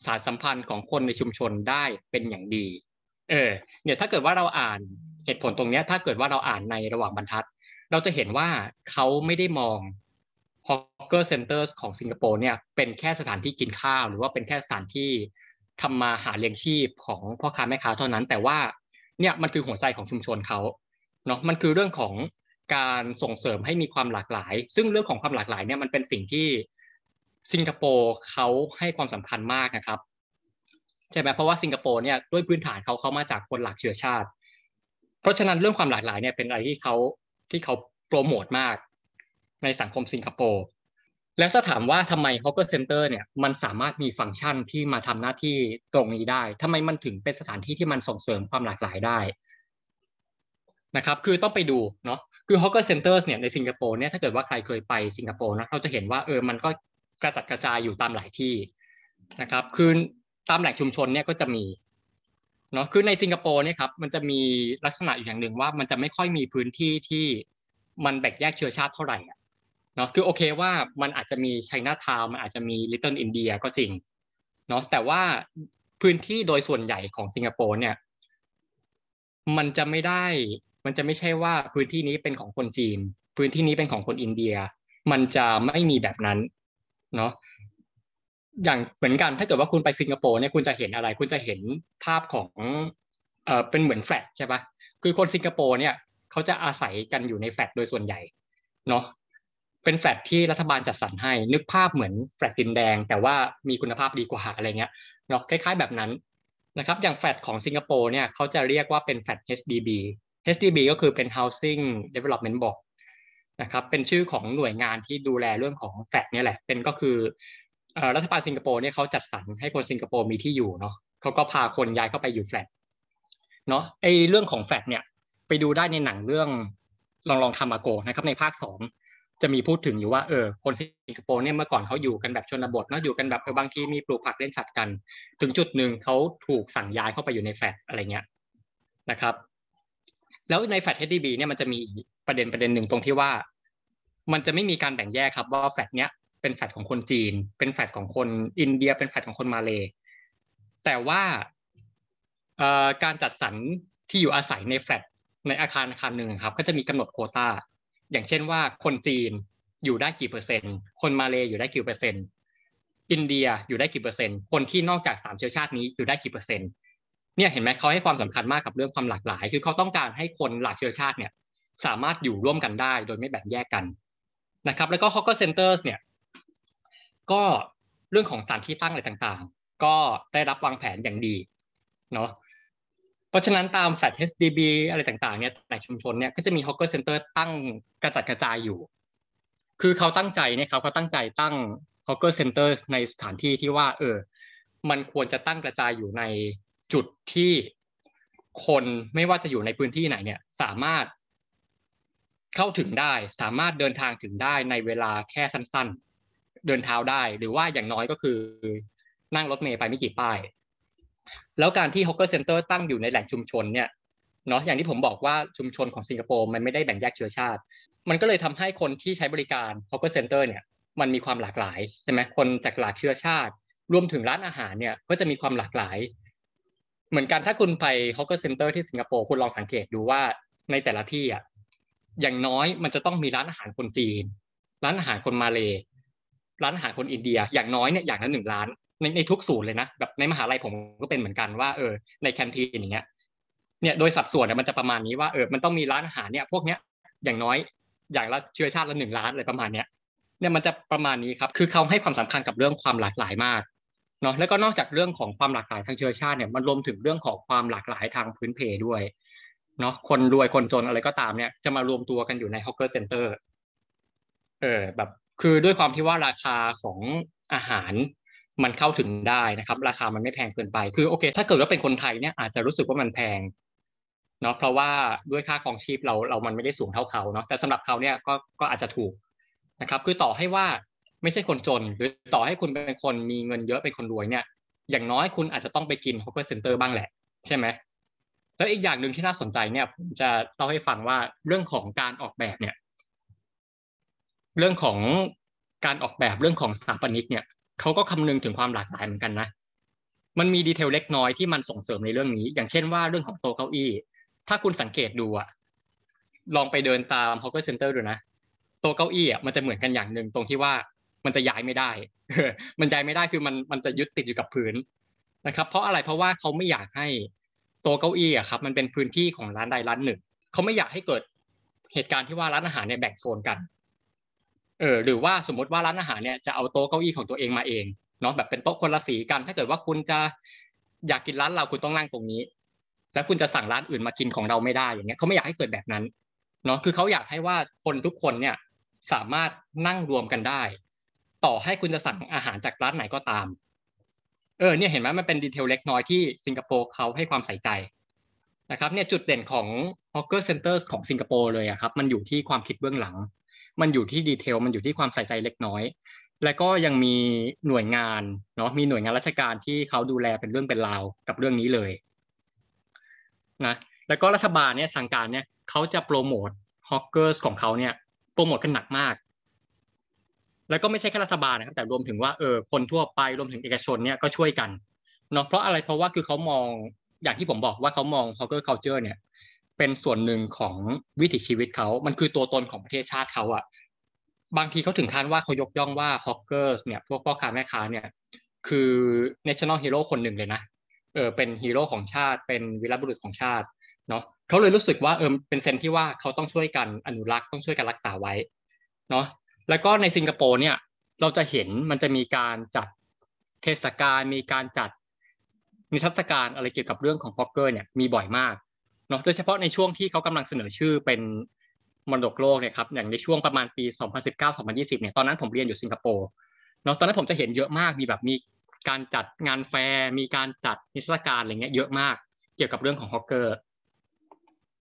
สารสัมพันธ์ของคนในชุมชนได้เป็นอย่างดี เออ เนี่ยถ้าเกิดว่าเราอ่านเหตุผลตรงนี้ถ้าเกิดว่าเราอ่านในระหว่างบรรทัด เราจะเห็นว่าเขาไม่ได้มอง Hawker Centers ของสิงคโปร์เนี่ยเป็นแค่สถานที่กินข้าว หรือว่าเป็นแค่สถานที่ทำมาหาเลี้ยงชีพของพ่อค้าแม่ค้าเท่านั้น แต่ว่า เนี่ยมันคือหัวใจของชุมชนเขาเนาะมันคือเรื่องของการส่งเสริมให้มีความหลากหลาย ซึ่งเรื่องของความหลากหลายเนี่ยมันเป็นสิ่งที่สิงคโปร์เขาให้ความสำคัญมากนะครับใช่ไหมเพราะว่าสิงคโปร์เนี่ยด้วยพื้นฐานเขาเขามาจากคนหลากเชื้อชาติ เพราะฉะนั้นเรื่องความหลากหลายเนี่ยเป็นอะไรที่เขาที่เขาโปรโมทมากในสังคมสิงคโปร์ แล้วถ้าถามว่าทำไม Hawker Center เนี่ยมันสามารถมีฟังก์ชันที่มาทำหน้าที่ตรงนี้ได้ทำไมมันถึงเป็นสถานที่ที่มันส่งเสริมความหลากหลายได้นะครับคือต้องไปดูเนาะคือ Hawker Centers เนี่ยในสิงคโปร์เนี่ยถ้าเกิดว่าใครเคยไปสิงคโปร์นะเราจะเห็นว่าเออมันก็กระจัดกระจายอยู่ตามหลายที่นะครับคือตามแหล่งชุมชนเนี่ยก็จะมีเนาะคือในสิงคโปร์เนี่ยครับมันจะมีลักษณะอยู่อย่างหนึ่งว่ามันจะไม่ค่อยมีพื้นที่ที่มันแบ่งแยกเชื้อชาติเท่าไหร่อะ เนาะคือโอเคว่ามันอาจจะมีไชน่าทาวมันอาจจะมี Little India ก็จริงเนาะแต่ว่าพื้นที่โดยส่วนใหญ่ของสิงคโปร์เนี่ย มันจะไม่ได้ มันจะไม่ใช่ว่าพื้นที่นี้เป็นของคนจีน พื้นที่นี้เป็นของคนอินเดีย มันจะไม่มีแบบนั้นเนาะอย่างเหมือนกันถ้าเกิดว่าคุณไปสิงคโปร์เนี่ยคุณจะเห็นอะไร คุณจะเห็นภาพของเออเป็นเหมือนแฟลตใช่ปะคือคนสิงคโปร์เนี่ยเขาจะอาศัยกันอยู่ในแฟลตโดยส่วนใหญ่เนาะ เป็นแฟลตที่รัฐบาลจัดสรรให้ นึกภาพเหมือนแฟลตดินแดง แต่ว่ามีคุณภาพดีกว่าอะไรเงี้ยเนาะคล้าย ๆแบบนั้นนะครับอย่างแฟลตของสิงคโปร์เนี่ยเขาจะเรียกว่าเป็นแฟลต HDB HDB ก็คือเป็น Housing Development Board นะครับเป็นชื่อของหน่วยงานที่ดูแลเรื่องของแฟลตนี่แหละ เป็นก็คือรัฐบาลสิงคโปร์เนี่ยเขาจัดสรรให้คนสิงคโปร์มีที่อยู่เนาะเขาก็พาคนย้ายเข้าไปอยู่แฟลตเนาะไอเรื่องของแฟลตเนี่ยไปดูได้ในหนังเรื่อง Long Long Time Ago นะครับในภาคสอง จะมีพูดถึงอยู่ว่าเออคนสิงคโปร์เนี่ยเมื่อก่อนเขาอยู่กันแบบชนบทเนาะอยู่กันแบบเออบางทีมีปลูกผักเลี้ยงสัตว์กัน ถึงจุดหนึ่งเขาถูกสั่งย้ายเข้าไปอยู่ในแฟลตอะไรเงี้ยนะครับ แล้วในแฟลต HDB เนี่ยมันจะมีประเด็นประเด็นหนึ่งตรงที่ว่า มันจะไม่มีการแบ่งแยกครับว่าแฟลตเนี้ยเป็นแฟลตของคนจีน เป็นแฟลตของคนอินเดีย เป็นแฟลตของคนมาเลย์แต่ว่าการจัดสรรที่อยู่อาศัยในแฟลตในอาคารอาคารหนึ่งครับ ก็จะมีกำหนดโคตา อย่างเช่นว่าคนจีนอยู่ได้กี่เปอร์เซ็นต์ คนมาเลยอยู่ได้กี่เปอร์เซ็นต์ อินเดียอยู่ได้กี่เปอร์เซ็นต์ คนที่นอกจากสามเชื้อชาตินี้อยู่ได้กี่เปอร์เซ็นต์ เนี่ยเห็นไหมเขาให้ความสำคัญมากกับเรื่องความหลากหลาย คือเขาต้องการให้คนหลากเชื้อชาติเนี่ยสามารถอยู่ร่วมกันได้โดยไม่แบ่งแยกกันนะครับ แล้วก็ Hawker Centers เนี่ยก็เรื่องของสถานที่ตั้งอะไรต่างๆ ก็ได้รับวางแผนอย่างดีเนาะ เพราะฉะนั้นตามแฟลต HDB อะไรต่างๆเนี่ยในชุมชนเนี่ยก็จะมี Hawker Center ตั้งกระจัดกระจายอยู่ คือเขาตั้งใจเนี่ยครับเขาตั้งใจตั้ง Hawker Center ในสถานที่ที่ว่า เออ มันควรจะตั้งกระจายอยู่ในจุดที่คนไม่ว่าจะอยู่ในพื้นที่ไหนเนี่ย สามารถเข้าถึงได้ สามารถเดินทางถึงได้ในเวลาแค่สั้น ๆ เดินเท้าได้ หรือว่าอย่างน้อยก็คือนั่งรถเมล์ไปไม่กี่ป้าย แล้วการที่ Hawker Center ตั้งอยู่ในแหล่งชุมชนเนี่ยเนาะอย่างที่ผมบอกว่าชุมชนของสิงคโปร์มันไม่ได้แบ่งแยกเชื้อชาติ มันก็เลยทำให้คนที่ใช้บริการ Hawker Center เนี่ยมันมีความหลากหลายใช่ไหมคนจากหลากเชื้อชาติ รวมถึงร้านอาหารเนี่ยก็จะมีความหลากหลาย เหมือนกันถ้าคุณไป Hawker Center ที่สิงคโปร์คุณลองสังเกตดูว่าในแต่ละที่อะอย่างน้อยมันจะต้องมีร้านอาหารคนจีน ร้านอาหารคนมาเลร้านอาหารคนอินเดีย อย่างน้อยเนี่ยอย่างละหนึ่งร้าน ในในทุกศูนย์เลยนะแบบในมหาลัยผมก็เป็นเหมือนกันว่าเออในแคนทีนอย่างเงี้ยเนี่ยโดยสัดส่วนเนี่ยมันจะประมาณนี้ว่าเออมันต้องมีร้านอาหารเนี่ยพวกเนี้ยอย่างน้อยอย่างละเชื้อชาติละหนึ่งร้านอะไรประมาณเนี้ยเนี่ยมันจะประมาณนี้ครับคือเขาให้ความสำคัญกับเรื่องความหลากหลายมากเนาะแล้วก็นอกจากเรื่องของความหลากหลายทางเชื้อชาติเนี่ยมันรวมถึงเรื่องของความหลากหลายทางพื้นเพด้วยเนาะคนรวยคนจนอะไรก็ตามเนี่ยจะมารวมตัวกันอยู่ใน hawker center เออแบบคือด้วยความที่ว่าราคาของอาหาร มันเข้าถึงได้นะครับ ราคามันไม่แพงเกินไป คือโอเค ถ้าเกิดว่าเป็นคนไทยเนี่ยอาจจะรู้สึกว่ามันแพงเนาะเพราะว่าด้วยค่าครองชีพเราเรามันไม่ได้สูงเท่าเขาเนาะแต่สำหรับเขาเนี่ยก็ก็อาจจะถูกนะครับ คือต่อให้ว่าไม่ใช่คนจน หรือต่อให้คุณเป็นคนมีเงินเยอะเป็นคนรวยเนี่ย อย่างน้อยคุณอาจจะต้องไปกิน hawker center บ้างแหละ ใช่ไหมแล้วอีกอย่างหนึ่งที่น่าสนใจเนี่ยผมจะเล่าให้ฟังว่าเรื่องของการออกแบบเนี่ย เรื่องของการออกแบบเรื่องของสถาปนิกเนี่ย เขาก็คำนึงถึงความหลากหลายเหมือนกันนะ มันมี detail เล็กน้อยที่มันส่งเสริมในเรื่องนี้ อย่างเช่นว่าเรื่องของโต๊ะเก้าอี้ ถ้าคุณสังเกตดูอะลองไปเดินตาม hawker center ดูนะโต๊ะเก้าอี้อะมันจะเหมือนกันอย่างหนึ่งตรงที่ว่ามันจะย้ายไม่ได้ มันย้ายไม่ได้คือมันมันจะยึดติดอยู่กับพื้นนะครับ เพราะอะไรเพราะว่าเขาไม่อยากให้โต๊ะเก้าอี้อะครับ มันเป็นพื้นที่ของร้านใดร้านหนึ่งเขาไม่อยากให้เกิดเหตุการณ์ที่ว่าร้านอาหารเนี่ยแบ่งโซนกัน เออหรือว่าสมมติว่าร้านอาหารเนี่ยจะเอาโต๊ะเก้าอี้ของตัวเองมาเองเนาะแบบเป็นโต๊ะคนละสีกัน ถ้าเกิดว่าคุณจะอยากกินร้านเราคุณต้องนั่งตรงนี้ แล้วคุณจะสั่งร้านอื่นมากินของเราไม่ได้อย่างเงี้ยเขาไม่อยากให้เกิดแบบนั้นเนาะคือเขาอยากให้ว่าคนทุกคนเนี่ยสามารถนั่งรวมกันได้ ต่อให้คุณจะสั่งอาหารจากร้านไหนก็ตาม เออเนี่ยเห็นไหมมันเป็นดีเทลเล็กน้อยที่สิงคโปร์เขาให้ความใส่ใจนะครับเนี่ยจุดเด่นของ Hawker Centers ของสิงคโปร์เลยอะครับมันอยู่ที่ความคิดเบื้องหลัง มันอยู่ที่ดีเทลมันอยู่ที่ความใส่ใจเล็กน้อย และก็ยังมีหน่วยงานเนาะมีหน่วยงานราชการที่เขาดูแลเป็นเรื่องเป็นราวกับเรื่องนี้เลยนะแล้วก็รัฐบาลเนี่ยทางการเนี่ยเขาจะโปรโมท hawkers ของเขาเนี่ยโปรโมทกันหนักมาก แล้วก็ไม่ใช่แค่รัฐบาลนะครับแต่รวมถึงว่าเออคนทั่วไปรวมถึงเอกชนเนี่ยก็ช่วยกันเนาะเพราะอะไรเพราะว่าคือเขามองอย่างที่ผมบอกว่าเขามอง hawker culture เนี่ย เป็นส่วนหนึ่งของวิถีชีวิตเขา มันคือตัวตนของประเทศชาติเขาอะบางทีเขาถึงขั้นว่าเขายกย่องว่า hawker เนี่ยพวกพ่อค้าแม่ค้าเนี่ยคือ national hero คนหนึ่งเลยนะเออเป็นฮีโร่ของชาติเป็นวีรบุรุษของชาติเนาะเขาเลยรู้สึกว่าเออเป็น sense ที่ว่าเขาต้องช่วยกันอนุรักษ์ต้องช่วยกันรักษาไว้เนาะแล้วก็ในสิงคโปร์เนี่ยเราจะเห็นมันจะมีการจัดเทศกาลมีการจัดนิทรรศการอะไรเกี่ยวกับเรื่องของ hawker เนี่ยมีบ่อยมาก เนาะโดยเฉพาะในช่วงที่เขากำลังเสนอชื่อเป็นมรดกโลกเนี่ยครับอย่างในช่วงประมาณปี 2019-2020เนี่ยตอนนั้นผมเรียนอยู่สิงคโปร์เนาะตอนนั้นผมจะเห็นเยอะมากมีแบบมีการจัดงานแฟร์มีการจัดนิทรรศการอะไรเงี้ยเยอะมากเกี่ยวกับเรื่องของ hawker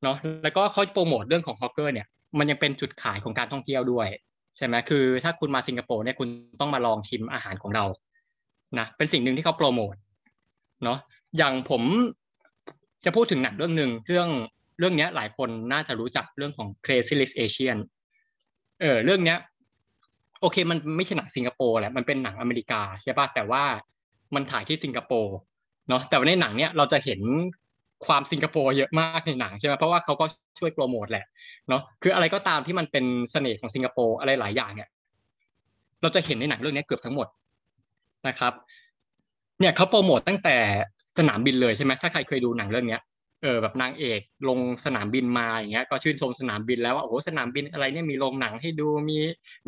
เนาะแล้วก็เขาโปรโมทเรื่องของ hawker เนี่ยมันยังเป็นจุดขายของการท่องเที่ยวด้วยใช่ไหมคือ ถ้าคุณมาสิงคโปร์เนี่ยคุณต้องมาลองชิมอาหารของเรานะเป็นสิ่งหนึ่งที่เขาโปรโมทเนาะอย่างผม จะพูดถึงหนังเรื่องหนึ่งเรื่องเรื่องนี้หลายคนน่าจะรู้จักเรื่องของ Crazy Rich Asian เออเรื่องเนี้ย โอเคมันไม่ใช่หนังสิงคโปร์แหละมันเป็นหนังอเมริกาใช่ป่ะแต่ว่ามันถ่ายที่สิงคโปร์เนาะแต่ว่าในหนังเนี้ยเราจะเห็นความสิงคโปร์เยอะมากในหนังใช่ไหมเพราะว่าเขาก็ช่วยโปรโมทแหละเนาะคืออะไรก็ตามที่มันเป็นเสน่ห์ของสิงคโปร์อะไรหลายอย่างเนี่ยเราจะเห็นในหนังเรื่องนี้เกือบทั้งหมดนะครับ เนี่ยเขาโปรโมทตั้งแต่ สนามบินเลยใช่ไหมถ้าใครเคยดูหนังเรื่องเนี้ยเออแบบนางเอกลงสนามบินมาอย่างเงี้ยก็ชื่นชมสนามบินแล้วว่าโอ้โหสนามบินอะไรเนี่ยมีโรงหนังให้ดูมี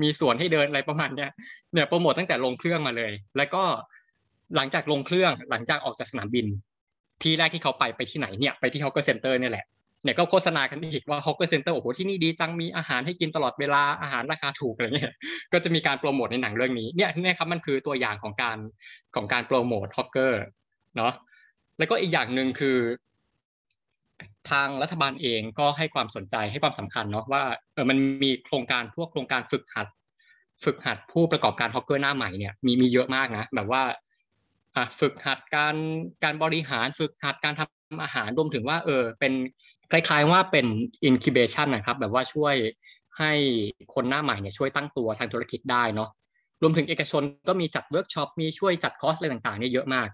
มีสวนให้เดินอะไรประมาณเนี้ยเนี่ยโปรโมทตั้งแต่ลงเครื่องมาเลย แล้วก็หลังจากลงเครื่องหลังจากออกจากสนามบิน ที่แรกที่เขาไปไปที่ไหนเนี่ยไปที่ hawker center เนี่ยแหละเนี่ยก็โฆษณากันอีกว่า hawker center โอ้โหที่นี่ดีจังมีอาหารให้กินตลอดเวลาอาหารราคาถูกอะไรเงี้ยก็จะมีการโปรโมทในหนังเรื่องนี้เนี่ยเนี่ยครับมันคือตัวอย่างของการของการโปรโมทฮอกเกอร์เนาะ แล้วก็อีกอย่างหนึ่งคือ ทางรัฐบาลเองก็ให้ความสนใจให้ความสำคัญเนาะว่าเออมันมีโครงการพวกโครงการฝึกหัด ฝึกหัดผู้ประกอบการฮอกเกอร์หน้าใหม่เนี่ยมีมีเยอะมากนะแบบว่าฝึกหัดการการบริหารฝึกหัดการทำอาหารรวมถึงว่าเออเป็นคล้ายๆว่าเป็น incubation นะครับ แบบว่าช่วยให้คนหน้าใหม่เนี่ยช่วยตั้งตัวทางธุรกิจได้เนาะรวมถึงเอกชนก็มีจัดเวิร์กช็อปมีช่วยจัดคอร์สอะไรต่างๆเนี่ยเยอะมาก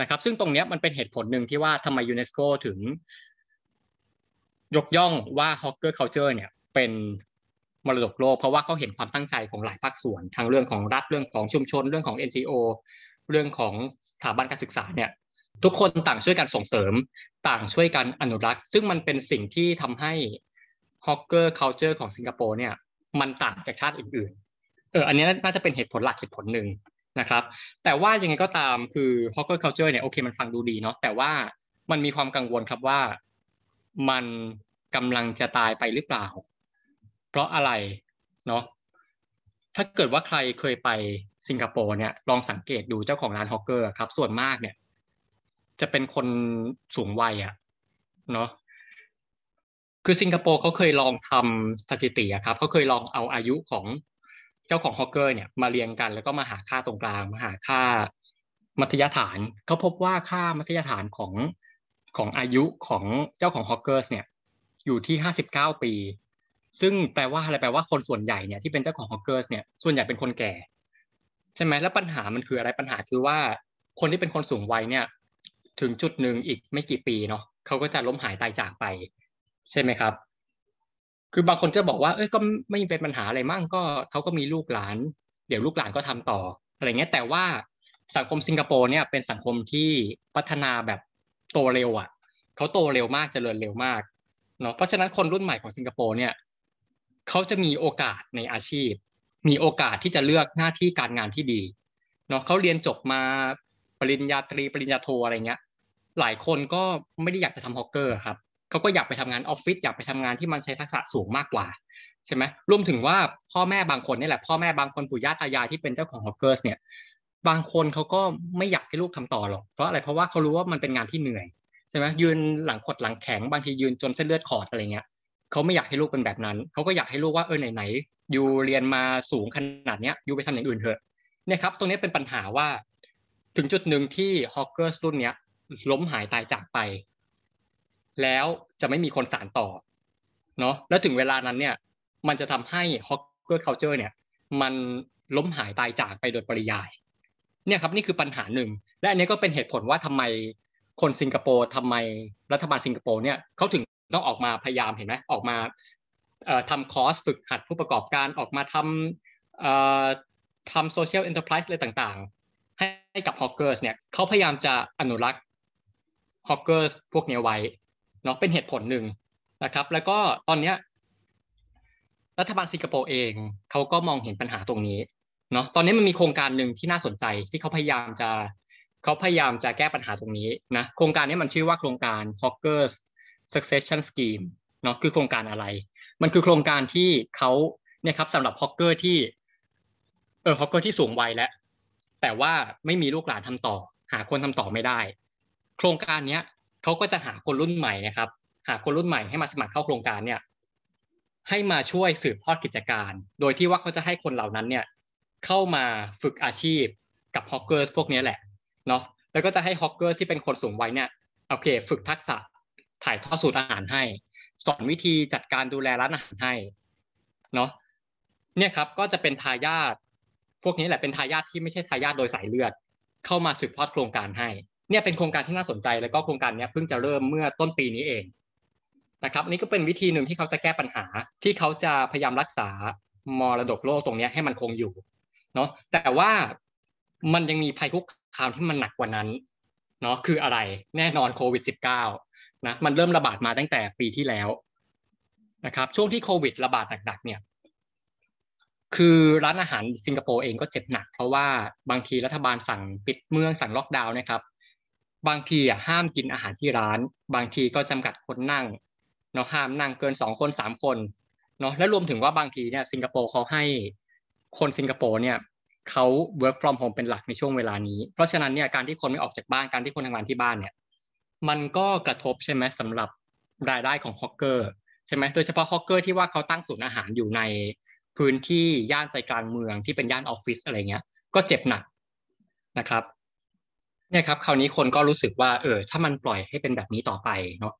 นะครับ ซึ่งตรงนี้มันเป็นเหตุผลหนึ่งที่ว่าทำไมยูเนสโกถึง ยกย่องว่า hawker culture เนี่ยเป็นมรดกโลก เพราะว่าเขาเห็นความตั้งใจของหลายภาคส่วนทั้งเรื่องของรัฐเรื่องของชุมชน เรื่องของ NGO เรื่องของสถาบันการศึกษาเนี่ย ทุกคนต่างช่วยกันส่งเสริม ต่างช่วยกันอนุรักษ์ ซึ่งมันเป็นสิ่งที่ทำให้ hawker culture ของสิงคโปร์เนี่ย มันต่างจากชาติอื่นๆเอออันนี้น่าจะเป็นเหตุผลหลักเหตุผลหนึ่ง นะครับ แต่ว่ายังไงก็ตามคือ hawker culture เนี่ยโอเคมันฟังดูดีเนาะแต่ว่ามันมีความกังวลครับว่ามันกำลังจะตายไปหรือเปล่า เพราะอะไรเนาะถ้าเกิดว่าใครเคยไปสิงคโปร์เนี่ยลองสังเกตดูเจ้าของร้าน hawker ครับ ส่วนมากเนี่ย จะเป็นคนสูงวัยอะเนาะคือสิงคโปร์เขาเคยลองทำสถิติครับเขาเคยลองเอาอายุของ เจ้าของ hawker เนี่ยมาเรียงกันแล้วก็มาหาค่าตรงกลางมาหาค่ามัธยฐานเขาพบว่าค่ามัธยฐานของของอายุของเจ้าของ hawker เนี่ยอยู่ที่ห้าสิบเก้าปี ซึ่งแปลว่าอะไรแปลว่าคนส่วนใหญ่เนี่ยที่เป็นเจ้าของฮอกเกอร์เนี่ยส่วนใหญ่เป็นคนแก่ใช่ไหมแล้วปัญหามันคืออะไรปัญหาคือว่าคนที่เป็นคนสูงวัยเนี่ย ถึงจุดหนึ่งอีกไม่กี่ปีเนาะเขาก็จะล้มหายตายจากไป ใช่ไหมครับ คือบางคนจะบอกว่า เอ้ยก็ไม่เป็นปัญหาอะไรมั่งก็เขาก็มีลูกหลาน เดี๋ยวลูกหลานก็ทำต่ออะไรเงี้ยแต่ว่าสังคมสิงคโปร์เนี่ยเป็นสังคมที่พัฒนาแบบโตเร็วอะเขาโตเร็วมากเจริญเร็วมากเนาะเพราะฉะนั้นคนรุ่นใหม่ของสิงคโปร์เนี่ยเขาจะมีโอกาสในอาชีพ มีโอกาสที่จะเลือกหน้าที่การงานที่ดีเนาะเขาเรียนจบมาปริญญาตรีปริญญาโทอะไรเงี้ย หลายคนก็ไม่ได้อยากจะทำฮอกเกอร์ครับ เขาก็อยากไปทำงานออฟฟิศอยากไปทำงานที่มันใช้ทักษะสูงมากกว่าใช่ไหมรวมถึงว่าพ่อแม่บางคนนี่แหละพ่อแม่บางคนปู่ย่าตายายที่เป็นเจ้าของฮอกเกอร์สเนี่ยบางคนเขาก็ไม่อยากให้ลูกทำต่อหรอกเพราะอะไรเพราะว่าเขารู้ว่ามันเป็นงานที่เหนื่อยใช่ไหมยืนหลังขดหลังแข็งบางทียืนจนเส้นเลือดขอดอะไรเงี้ยเขาไม่อยากให้ลูกเป็นแบบนั้นเขาก็อยากให้ลูกว่าเออไหนๆ you เรียนมาสูงขนาดเนี้ย you ไปทำอย่างอื่นเถอะเนี่ยครับตรงนี้เป็นปัญหาว่า ถึงจุดหนึ่งที่ hawkers รุ่นเนี้ยล้มหายตายจากไป แล้วจะไม่มีคนสานต่อเนาะแล้วถึงเวลานั้นเนี่ยมันจะทำให้ hawker culture เนี่ยมันล้มหายตายจากไปโดยปริยายเนี่ยครับนี่คือปัญหาหนึ่ง และอันนี้ก็เป็นเหตุผลว่าทำไมคนสิงคโปร์ทำไมรัฐบาลสิงคโปร์เนี่ยเขาถึงต้องออกมาพยายามเห็นไหมออกมาทำคอร์สฝึกหัดผู้ประกอบการออกมาทำทำ social enterprise อะไรต่างๆ ให้กับ hawkers เนี่ยเขาพยายามจะอนุรักษ์ hawkers พวกนี้ไว้ เนาะเป็นเหตุผลหนึ่งนะครับ แล้วก็ตอนเนี้ยรัฐบาลสิงคโปร์เองเขาก็มองเห็นปัญหาตรงนี้เนาะตอนนี้มันมีโครงการหนึ่งที่น่าสนใจที่เขาพยายามจะเขาพยายามจะแก้ปัญหาตรงนี้นะโครงการนี้มันชื่อว่าโครงการ Hawkers Succession Scheme เนาะคือโครงการอะไร มันคือโครงการที่เขาเนี่ยครับสำหรับฮอกเกอร์ที่เออฮอกเกอร์ที่สูงวัยแล้วแต่ว่าไม่มีลูกหลานทำต่อ หาคนทำต่อไม่ได้ โครงการเนี้ย เขาก็จะหาคนรุ่นใหม่นะครับ หาคนรุ่นใหม่ให้มาสมัครเข้าโครงการเนี่ย ให้มาช่วยสืบทอดกิจการ โดยที่ว่าเขาจะให้คนเหล่านั้นเนี่ย เข้ามาฝึกอาชีพกับฮอกเกอร์พวกนี้แหละเนาะแล้วก็จะให้ฮอกเกอร์ที่เป็นคนสูงวัยเนี่ยโอเค ฝึกทักษะถ่ายทอดสูตรอาหารให้ สอนวิธีจัดการดูแลร้านอาหารให้เนาะเนี่ยครับก็จะเป็นทายาทพวกนี้แหละเป็นทายาทที่ไม่ใช่ทายาทโดยสายเลือด เข้ามาสืบทอดโครงการให้ เนี่ยเป็นโครงการที่น่าสนใจแล้วก็โครงการนี้เพิ่งจะเริ่มเมื่อต้นปีนี้เองนะครับนี่ก็เป็นวิธีหนึ่งที่เขาจะแก้ปัญหา ที่เขาจะพยายามรักษามรดกโลกตรงนี้ให้มันคงอยู่เนาะแต่ว่ามันยังมีภัยคุกคามที่มันหนักกว่านั้นเนาะคืออะไรแน่นอนโควิด -19 นะมันเริ่มระบาดมาตั้งแต่ปีที่แล้วนะครับช่วงที่โควิดระบาดหนักๆเนี่ยคือร้านอาหารสิงคโปร์เองก็เจ็บหนัก เพราะว่าบางทีรัฐบาลสั่งปิดเมืองสั่งล็อกดาวน์นะครับ บางทีอะห้ามกินอาหารที่ร้าน บางทีก็จำกัดคนนั่งเนาะห้ามนั่งเกินสองคนสามคนเนาะและรวมถึงว่าบางทีเนี่ยสิงคโปร์เขาให้คนสิงคโปร์เนี่ยเขา work from home เป็นหลักในช่วงเวลานี้ เพราะฉะนั้นเนี่ยการที่คนไม่ออกจากบ้านการที่คนทำงานที่บ้านเนี่ย มันก็กระทบใช่ไหมสำหรับรายได้ของฮอกเกอร์ใช่ไหมโดยเฉพาะ hawker ที่ว่าเขาตั้งศูนย์อาหารอยู่ในพื้นที่ย่านใจกลางเมืองที่เป็นย่านออฟฟิศอะไรเงี้ย ก็เจ็บหนักนะครับ เนี่ยครับคราวนี้คนก็รู้สึกว่าเออถ้ามันปล่อยให้เป็นแบบนี้ต่อไปเนาะ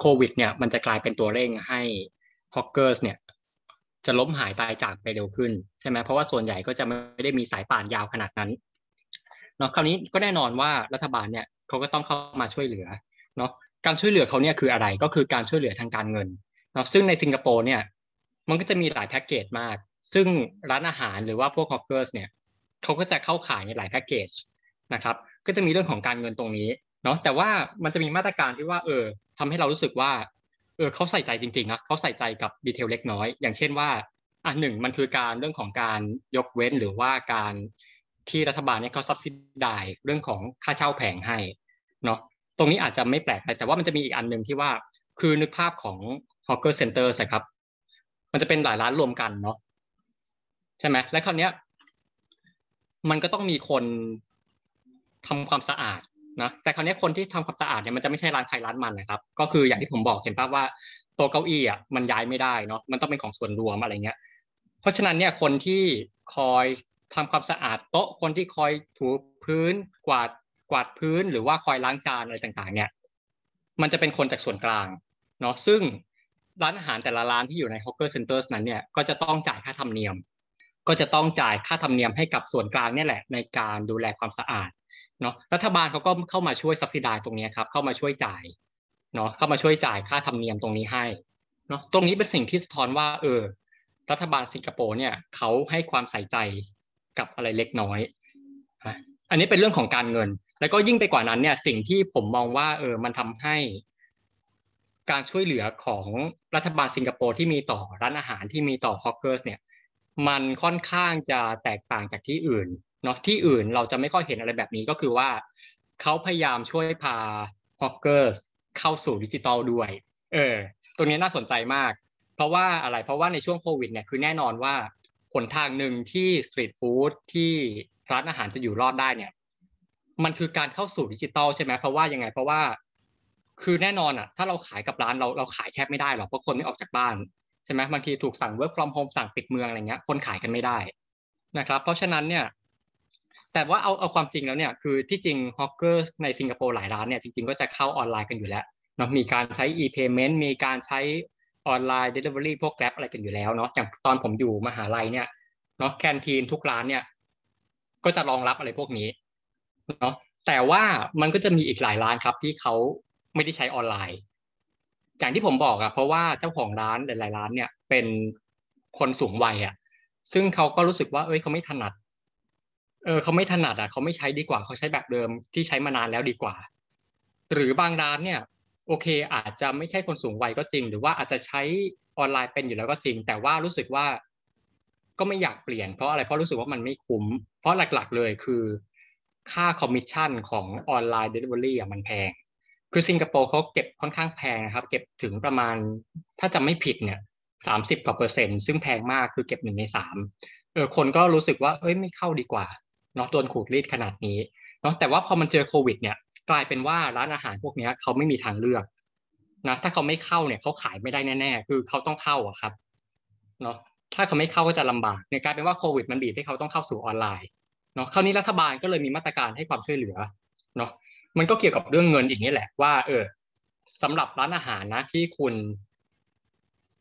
โควิด เนี่ยมันจะกลายเป็นตัวเร่งให้ hawkers เนี่ยจะล้มหายตายจากไปเร็วขึ้นใช่ไหมเพราะว่าส่วนใหญ่ก็จะไม่ได้มีสายป่านยาวขนาดนั้นเนาะคราวนี้ก็แน่นอนว่ารัฐบาลเนี่ยเขาก็ต้องเข้ามาช่วยเหลือเนาะการช่วยเหลือเขาเนี่ยคืออะไรก็คือการช่วยเหลือทางการเงินเนาะซึ่งในสิงคโปร์เนี่ยมันก็จะมีหลายแพ็กเกจมาก ซึ่งร้านอาหารหรือว่าพวก hawkers เนี่ยเขาก็จะเข้าข่ายในหลายแพ็กเกจนะครับ ก็จะมีเรื่องของการเงินตรงนี้เนาะแต่ว่ามันจะมีมาตรการที่ว่า เออทำให้เรารู้สึกว่า เออเขาใส่ใจจริงๆนะเขาใส่ใจกับ detail เล็กน้อย อย่างเช่นว่าอะหนึ่งมันคือการเรื่องของการยกเว้นหรือว่าการที่รัฐบาลเนี่ยเขา subsi dize เรื่องของค่าเช่าแผงให้เนาะตรงนี้อาจจะไม่แปลกแต่ว่ามันจะมีอีกอันหนึ่งที่ว่าคือนึกภาพของ hawker centres ครับ มันจะเป็นหลายร้านรวมกันเนาะใช่ไหมและคราวเนี้ย มันก็ต้องมีคน ทำความสะอาดนะแต่คราวนี้คนที่ทำความสะอาดเนี่ยมันจะไม่ใช่ร้านใครร้านมันนะครับ ก็คืออย่างที่ผมบอกเห็นป่ะว่าโต๊ะเก้าอี้อะมันย้ายไม่ได้เนาะมันต้องเป็นของส่วนรวมอะไรเงี้ย เพราะฉะนั้นเนี่ยคนที่คอยทำความสะอาดโต๊ะคนที่คอยถูพื้นกวาดกวาดพื้นหรือว่าคอยล้างจานอะไรต่างๆ เนี่ย มันจะเป็นคนจากส่วนกลางเนาะซึ่งร้านอาหารแต่ละร้านที่อยู่ใน hawker centre นั้นเนี่ยก็จะต้องจ่ายค่าธรรมเนียม ก็จะต้องจ่ายค่าธรรมเนียมให้กับส่วนกลางนี่แหละในการดูแลความสะอาด เนาะรัฐบาลเขาก็เข้ามาช่วย subsidize ตรงนี้ครับเข้ามาช่วยจ่ายเนาะเข้ามาช่วยจ่ายค่าธรรมเนียมตรงนี้ให้เนาะตรงนี้เป็นสิ่งที่สะท้อนว่า เออ รัฐบาลสิงคโปร์เนี่ยเขาให้ความใส่ใจกับอะไรเล็กน้อย อันนี้เป็นเรื่องของการเงิน แล้วก็ยิ่งไปกว่านั้นเนี่ยสิ่งที่ผมมองว่า เออมันทำให้การช่วยเหลือของรัฐบาลสิงคโปร์ที่มีต่อร้านอาหารที่มีต่อฮอกเกอร์สเนี่ย มันค่อนข้างจะแตกต่างจากที่อื่น เนาะที่อื่นเราจะไม่ค่อยเห็นอะไรแบบนี้ก็คือว่าเขาพยายามช่วยพาhawkers เข้าสู่ดิจิตอลด้วย เออตัวนี้น่าสนใจมาก เพราะว่าอะไร เพราะว่าในช่วงโควิดเนี่ยคือแน่นอนว่าหนทางหนึ่งที่สตรีทฟู้ดที่ร้านอาหารจะอยู่รอดได้เนี่ย มันคือการเข้าสู่ดิจิตอลใช่ไหมเพราะว่ายังไง เพราะว่า คือแน่นอนอะ ถ้าเราขายกับร้านเราเราขายแทบไม่ได้หรอกเพราะคนไม่ออกจากบ้านใช่ไหมบางทีถูกสั่ง work from home สั่งปิดเมืองอะไรเงี้ย คนขายกันไม่ได้นะครับ เพราะฉะนั้นเนี่ย แต่ว่าเอาเอาความจริงแล้วเนี่ยคือที่จริงฮอกเกอร์ในสิงคโปร์หลายร้านเนี่ยจริงๆก็จะเข้าออนไลน์กันอยู่แล้วเนาะมีการใช้ e-payment มีการใช้ออนไลน์ delivery พวกแกร็บอะไรกันอยู่แล้วเนาะอย่างตอนผมอยู่มหาลัยเนี่ยเนาะแคนทีนทุกร้านเนี่ย ก็จะรองรับอะไรพวกนี้เนาะแต่ว่ามันก็จะมีอีกหลายร้านครับที่เขาไม่ได้ใช้ออนไลน์ อย่างที่ผมบอกอะเพราะว่าเจ้าของร้านหลายๆร้านเนี่ยเป็นคนสูงวัยอะซึ่งเขาก็รู้สึกว่าเอ้ยเขาไม่ถนัด เออเขาไม่ถนัดอะเขาไม่ใช้ดีกว่าเขาใช้แบบเดิมที่ใช้มานานแล้วดีกว่า หรือบางร้านเนี่ย โอเค อาจจะไม่ใช่คนสูงวัยก็จริง หรือว่าอาจจะใช้ออนไลน์เป็นอยู่แล้วก็จริง แต่ว่ารู้สึกว่า ก็ไม่อยากเปลี่ยนเพราะอะไรเพราะรู้สึกว่ามันไม่คุ้ม เพราะหลักๆเลยคือ ค่าคอมมิชชั่นของออนไลน์เดลิเวอรี่อะมันแพง คือสิงคโปร์เขาเก็บค่อนข้างแพงนะครับ เก็บถึงประมาณ ถ้าจำไม่ผิดเนี่ยสามสิบกว่าเปอร์เซ็นต์ซึ่งแพงมากคือเก็บหนึ่งในสามเออคนก็รู้สึกว่า เอ้ยไม่เข้าดีกว่า เนาะโดนขูดรีดขนาดนี้เนาะแต่ว่าพอมันเจอโควิด เนี่ย กลายเป็นว่าร้านอาหารพวกนี้เขาไม่มีทางเลือกนะถ้าเขาไม่เข้าเนี่ยเขาขายไม่ได้แน่ๆ คือเขาต้องเข้าอะครับเนาะถ้าเขาไม่เข้าก็จะลำบากเนี่ยกลายเป็นว่าโควิดมันบีบให้เขาต้องเข้าสู่ออนไลน์เนาะคราวนี้รัฐบาลก็เลยมีมาตรการให้ความช่วยเหลือเนาะมันก็เกี่ยวกับเรื่องเงินอีกนี่แหละว่า เออสำหรับร้านอาหารนะที่คุณ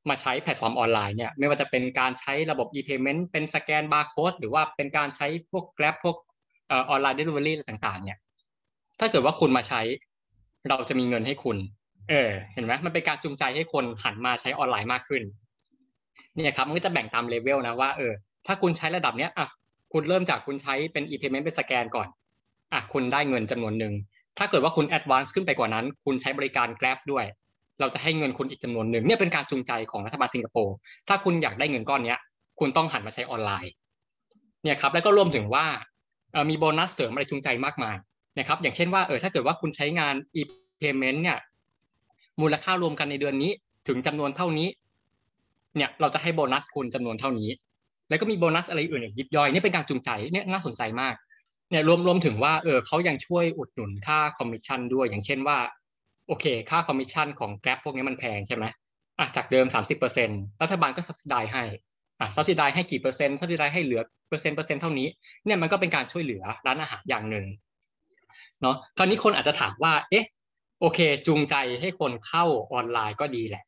มาใช้แพลตฟอร์มออนไลน์เนี่ยไม่ว่าจะเป็นการใช้ระบบ e-payment เป็นสแกนบาร์โค้ดหรือว่าเป็นการใช้พวก Grab พวกออนไลน์เดลิเวอรี่ต่างๆ เนี่ย ถ้าเกิดว่าคุณมาใช้ เราจะมีเงินให้คุณ เออ เห็นไหมมันเป็นการจูงใจให้คนหันมาใช้ออนไลน์มากขึ้น เนี่ยครับมันก็จะแบ่งตามเลเวลนะว่าเออถ้าคุณใช้ระดับเนี้ยอะคุณเริ่มจากคุณใช้เป็น e-payment เป็นสแกนก่อนอะคุณได้เงินจำนวนหนึ่งถ้าเกิดว่าคุณ advance ขึ้นไปกว่านั้น คุณใช้บริการ Grab ด้วย เราจะให้เงินคุณอีกจำนวนหนึ่งเนี่ยเป็นการจูงใจของรัฐบาลสิงคโปร์ถ้าคุณอยากได้เงินก้อนนี้คุณต้องหันมาใช้ออนไลน์เนี่ยครับแล้วก็รวมถึงว่ามีโบนัสเสริมอะไรจูงใจมากมายนะครับอย่างเช่นว่าเออถ้าเกิดว่าคุณใช้งาน e-payment เนี่ยมูลค่ารวมกันในเดือนนี้ถึงจำนวนเท่านี้ เนี่ยเราจะให้โบนัสคุณจำนวนเท่านี้ แล้วก็มีโบนัสอะไรอื่นอีกยิบย่อยนี่เป็นการจูงใจเนี่ยน่าสนใจมากเนี่ยรวมรวมถึงว่าเออเขายังช่วยอุดหนุนค่าคอมมิชชั่นด้วย อย่างเช่นว่า โอเค ค่าคอมมิชชั่นของ Grab พวกนี้มันแพงใช่ไหมอะจากเดิม 30%รัฐบาลก็ subsidize ให้อะ subsidize ให้กี่เปอร์เซ็นต์ subsidize ให้เหลือเปอร์เซ็นต์เปอร์เซ็นต์เท่านี้เนี่ยมันก็เป็นการช่วยเหลือร้านอาหารอย่างหนึ่งเนาะคราวนี้คนอาจจะถามว่า เอ๊ะ โอเค จูงใจให้คนเข้าออนไลน์ก็ดีแหละ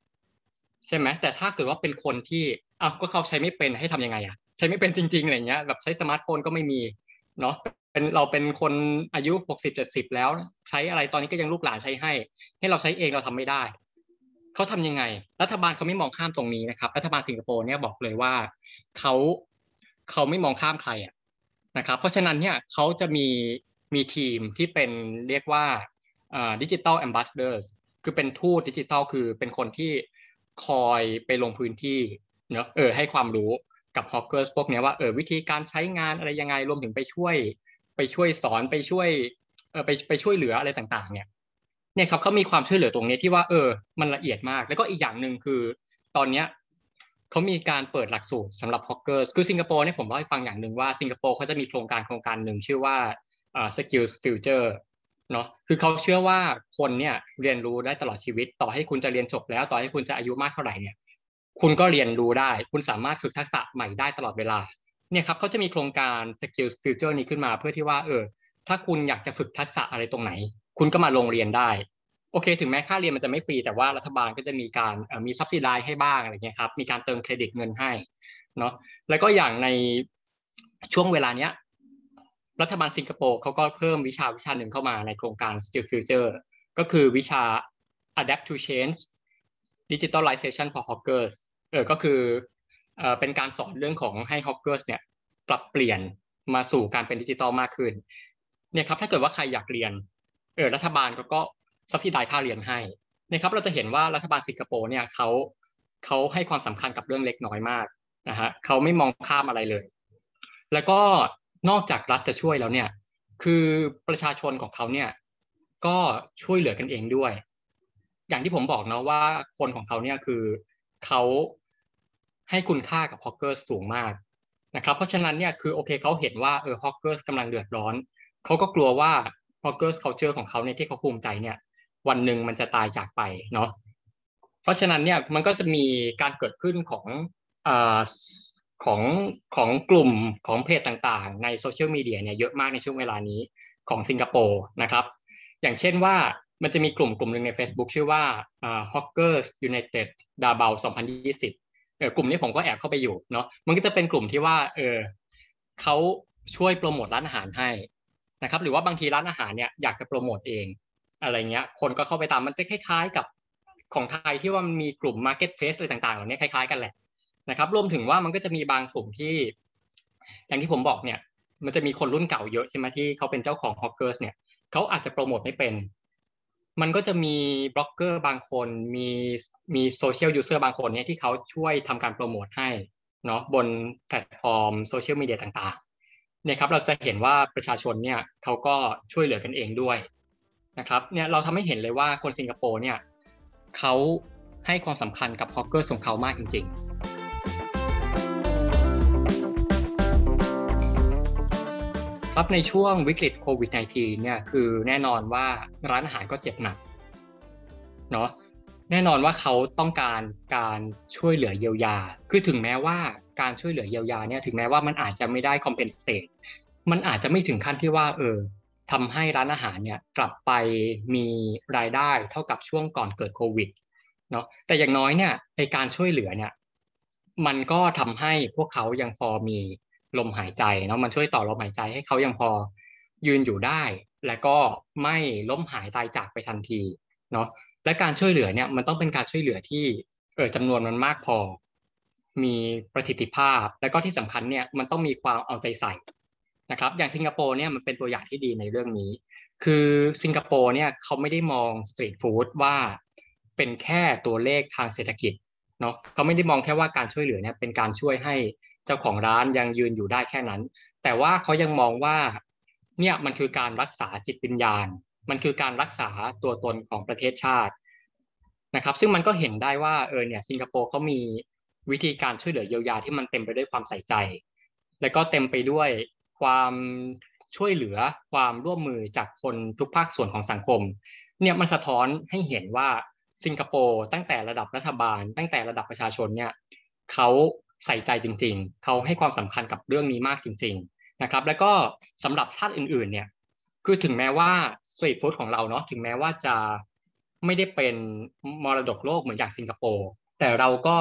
ใช่ไหมแต่ถ้าเกิดว่าเป็นคนที่อ้าวก็เขาใช้ไม่เป็นให้ทํำยังไงอะใช้ไม่เป็นจริงๆอะไรเงี้ยแบบใช้สมาร์ทโฟนก็ไม่มี เนาะเป็นเราเป็นคนอายุหกสิบเจ็ดสิบแล้ว ใช้อะไรตอนนี้ก็ยังลูกหลานใช้ให้ ให้เราใช้เองเราทำไม่ได้เขาทำยังไง รัฐบาลเขาไม่มองข้ามตรงนี้นะครับ รัฐบาลสิงคโปร์เนี่ยบอกเลยว่าเขาเขาไม่มองข้ามใครอะนะครับ เพราะฉะนั้นเนี่ยเขาจะมีมีทีมที่เป็นเรียกว่าDigital Ambassador คือเป็นทูตดิจิตอลคือเป็นคนที่คอยไปลงพื้นที่เนาะเออให้ความรู้ กับ hawkers พวกนี้ว่าเออวิธีการใช้งานอะไรยังไงรวมถึงไปช่วย ไปช่วยสอนไปช่วยเออไปไปช่วยเหลืออะไรต่างๆ เนี่ยเนี่ยครับเขามีความช่วยเหลือตรงนี้ที่ว่าเออ มันละเอียดมาก แล้วก็อีกอย่างหนึ่งคือ ตอนเนี้ยเขามีการเปิดหลักสูตรสำหรับ hawkers คือสิงคโปร์เนี่ยผมเล่าให้ฟังอย่างหนึ่งว่าสิงคโปร์เขาจะมีโครงการโครงการหนึ่งชื่อว่าเอ่า skills future เนาะคือเขาเชื่อว่าคนเนี่ยเรียนรู้ได้ตลอดชีวิต ต่อให้คุณจะเรียนจบแล้ว ต่อให้คุณจะอายุมากเท่าไหร่เนี่ย คุณก็เรียนรู้ได้ คุณสามารถฝึกทักษะใหม่ได้ตลอดเวลา เนี่ยครับเขาจะมีโครงการ skills future นี้ขึ้นมาเพื่อที่ว่าเออ ถ้าคุณอยากจะฝึกทักษะอะไรตรงไหน คุณก็มาลงเรียนได้ โอเค ถึงแม้ค่าเรียนมันจะไม่ฟรีแต่ว่ารัฐบาลก็จะมีการมีซับซิไดให้บ้างอะไรเงี้ยครับ มีการเติมเครดิตเงินให้เนาะ แล้วก็อย่างในช่วงเวลาเนี้ย รัฐบาลสิงคโปร์เขาก็เพิ่มวิชาวิชาหนึ่งเข้ามาในโครงการ Skill Future ก็คือวิชา Adapt to Change Digitalization for Hawkers เออก็คือเออเป็นการสอนเรื่องของให้ Hawkers เนี่ยปรับเปลี่ยนมาสู่การเป็นดิจิตอลมากขึ้นเนี่ยครับถ้าเกิดว่าใครอยากเรียนเออรัฐบาลเขาก็ซับซิไดค่าเรียนให้นะครับเราจะเห็นว่ารัฐบาลสิงคโปร์เนี่ยเขาเขาให้ความสำคัญกับเรื่องเล็กน้อยมากนะฮะเขาไม่มองข้ามอะไรเลย แล้วก็นอกจากรัฐจะช่วยแล้วเนี่ย คือประชาชนของเขาเนี่ยก็ช่วยเหลือกันเองด้วย อย่างที่ผมบอกเนาะว่าคนของเขาเนี่ยคือ เขาให้คุณค่ากับฮอกเกอร์สูงมากนะครับ เพราะฉะนั้นเนี่ยคือโอเคเขาเห็นว่าเออฮอกเกอร์กำลังเดือดร้อนเขาก็กลัวว่าฮอกเกอร์ culture ของเขาเนี่ยที่เขาภูมิใจเนี่ยวันหนึ่งมันจะตายจากไปเนาะเพราะฉะนั้นเนี่ยมันก็จะมีการเกิดขึ้นของอของของกลุ่มของเพจต่างๆ ในโซเชียลมีเดียเนี่ยเยอะมากในช่วงเวลานี้ของสิงคโปร์นะครับ อย่างเช่นว่า มันจะมีกลุ่มกลุ่มหนึ่งใน Facebook ชื่อว่า Hawkers United Davao 2020เออกลุ่มนี้ผมก็แอบเข้าไปอยู่เนาะมันก็จะเป็นกลุ่มที่ว่าเออเขาช่วยโปรโมทร้านอาหารให้นะครับหรือว่าบางทีร้านอาหารเนี่ยอยากจะโปรโมทเองอะไรเงี้ยคนก็เข้าไปตามมันจะคล้ายๆกับของไทยที่ว่ามันมีกลุ่ม Marketplace อะไรต่างๆเหล่านี้คล้ายๆกันแหละนะครับรวมถึงว่ามันก็จะมีบางกลุ่มที่ อย่างที่ผมบอกเนี่ย มันจะมีคนรุ่นเก่าเยอะใช่ไหมที่เขาเป็นเจ้าของ hawkers เนี่ยเขาอาจจะโปรโมทไม่เป็น มันก็จะมีบล็อกเกอร์บางคนมีมี social user บางคนเนี่ยที่เขาช่วยทำการโปรโมทให้เนาะบนแพลตฟอร์มโซเชียลมีเดียต่างๆเนี่ยครับเราจะเห็นว่าประชาชนเนี่ยเขาก็ช่วยเหลือกันเองด้วยนะครับเนี่ยเราทำให้เห็นเลยว่าคนสิงคโปร์เนี่ยเขาให้ความสำคัญกับ hawker ของเขามากจริง ๆ ครับในช่วงวิกฤตโควิด -19 เนี่ยคือแน่นอนว่าร้านอาหารก็เจ็บหนักเนาะแน่นอนว่าเขาต้องการการช่วยเหลือเยียวยา คือถึงแม้ว่าการช่วยเหลือเยียวยาเนี่ยถึงแม้ว่ามันอาจจะไม่ได้คอมเพนเซตมันอาจจะไม่ถึงขั้นที่ว่าเออทำให้ร้านอาหารเนี่ยกลับไปมีรายได้เท่ากับช่วงก่อนเกิดโควิดเนาะแต่อย่างน้อยเนี่ยในการช่วยเหลือเนี่ยมันก็ทำให้พวกเขายังพอมี ลมหายใจเนาะมันช่วยต่อลมหายใจให้เขายังพอยืนอยู่ได้ และก็ไม่ล้มหายตายจากไปทันทีเนาะและการช่วยเหลือเนี่ยมันต้องเป็นการช่วยเหลือที่เออจำนวนมันมากพอ มีประสิทธิภาพ และก็ที่สำคัญเนี่ยมันต้องมีความเอาใจใส่นะครับ อย่างสิงคโปร์เนี่ยมันเป็นตัวอย่างที่ดีในเรื่องนี้ คือสิงคโปร์เนี่ยเขาไม่ได้มองสตรีทฟู้ดว่าเป็นแค่ตัวเลขทางเศรษฐกิจเนาะเขาไม่ได้มองแค่ว่าการช่วยเหลือเนี่ยเป็นการช่วยให้ เจ้าของร้านยังยืนอยู่ได้แค่นั้น แต่ว่าเขายังมองว่าเนี่ยมันคือการรักษาจิตวิญญาณ มันคือการรักษาตัวตนของประเทศชาตินะครับ ซึ่งมันก็เห็นได้ว่าเออเนี่ยสิงคโปร์เขามีวิธีการช่วยเหลือเยียวยาที่มันเต็มไปด้วยความใส่ใจ และก็เต็มไปด้วยความช่วยเหลือความร่วมมือจากคนทุกภาคส่วนของสังคม เนี่ยมันสะท้อนให้เห็นว่าสิงคโปร์ตั้งแต่ระดับรัฐบาล ตั้งแต่ระดับประชาชนเนี่ยเขา ใส่ใจจริง ๆ เขาให้ความสำคัญกับเรื่องนี้มากจริง ๆนะครับ แล้วก็สำหรับชาติอื่น ๆ เนี่ยคือถึงแม้ว่าสตรีทฟู้ดของเราเนาะถึงแม้ว่าจะไม่ได้เป็นมรดกโลกเหมือนอย่างสิงคโปร์แต่เราก็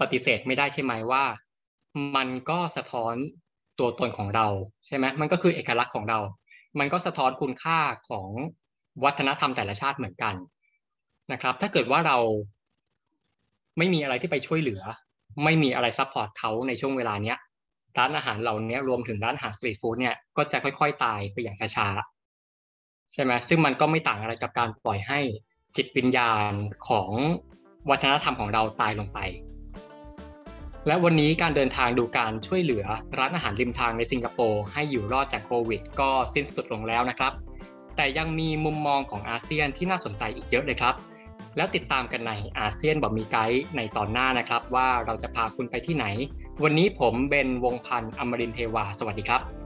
ปฏิเสธไม่ได้ใช่ไหมว่า มันก็สะท้อนตัวตนของเราใช่ไหมมันก็คือเอกลักษณ์ของเรา มันก็สะท้อนคุณค่าของวัฒนธรรมแต่ละชาติเหมือนกันนะครับ ถ้าเกิดว่าเราไม่มีอะไรที่ไปช่วยเหลือ ไม่มีอะไร support เขาในช่วงเวลาเนี้ยร้านอาหารเหล่านี้รวมถึงร้านอาหาร street food เนี่ยก็จะค่อย ๆ ตายไปอย่างช้าๆใช่ไหมซึ่งมันก็ไม่ต่างอะไรกับการปล่อยให้จิตวิญญาณของวัฒนธรรมของเราตายลงไป และวันนี้การเดินทางดูการช่วยเหลือร้านอาหารริมทางในสิงคโปร์ให้อยู่รอดจากโควิด ก็สิ้นสุดลงแล้วนะครับ แต่ยังมีมุมมองของอาเซียนที่น่าสนใจอีกเยอะเลยครับ แล้วติดตามกันในอาเซียนบอกมีไกด์ในตอนหน้านะครับ ว่าเราจะพาคุณไปที่ไหน วันนี้ผมเบนวงพันธ์อมรินเทวา สวัสดีครับ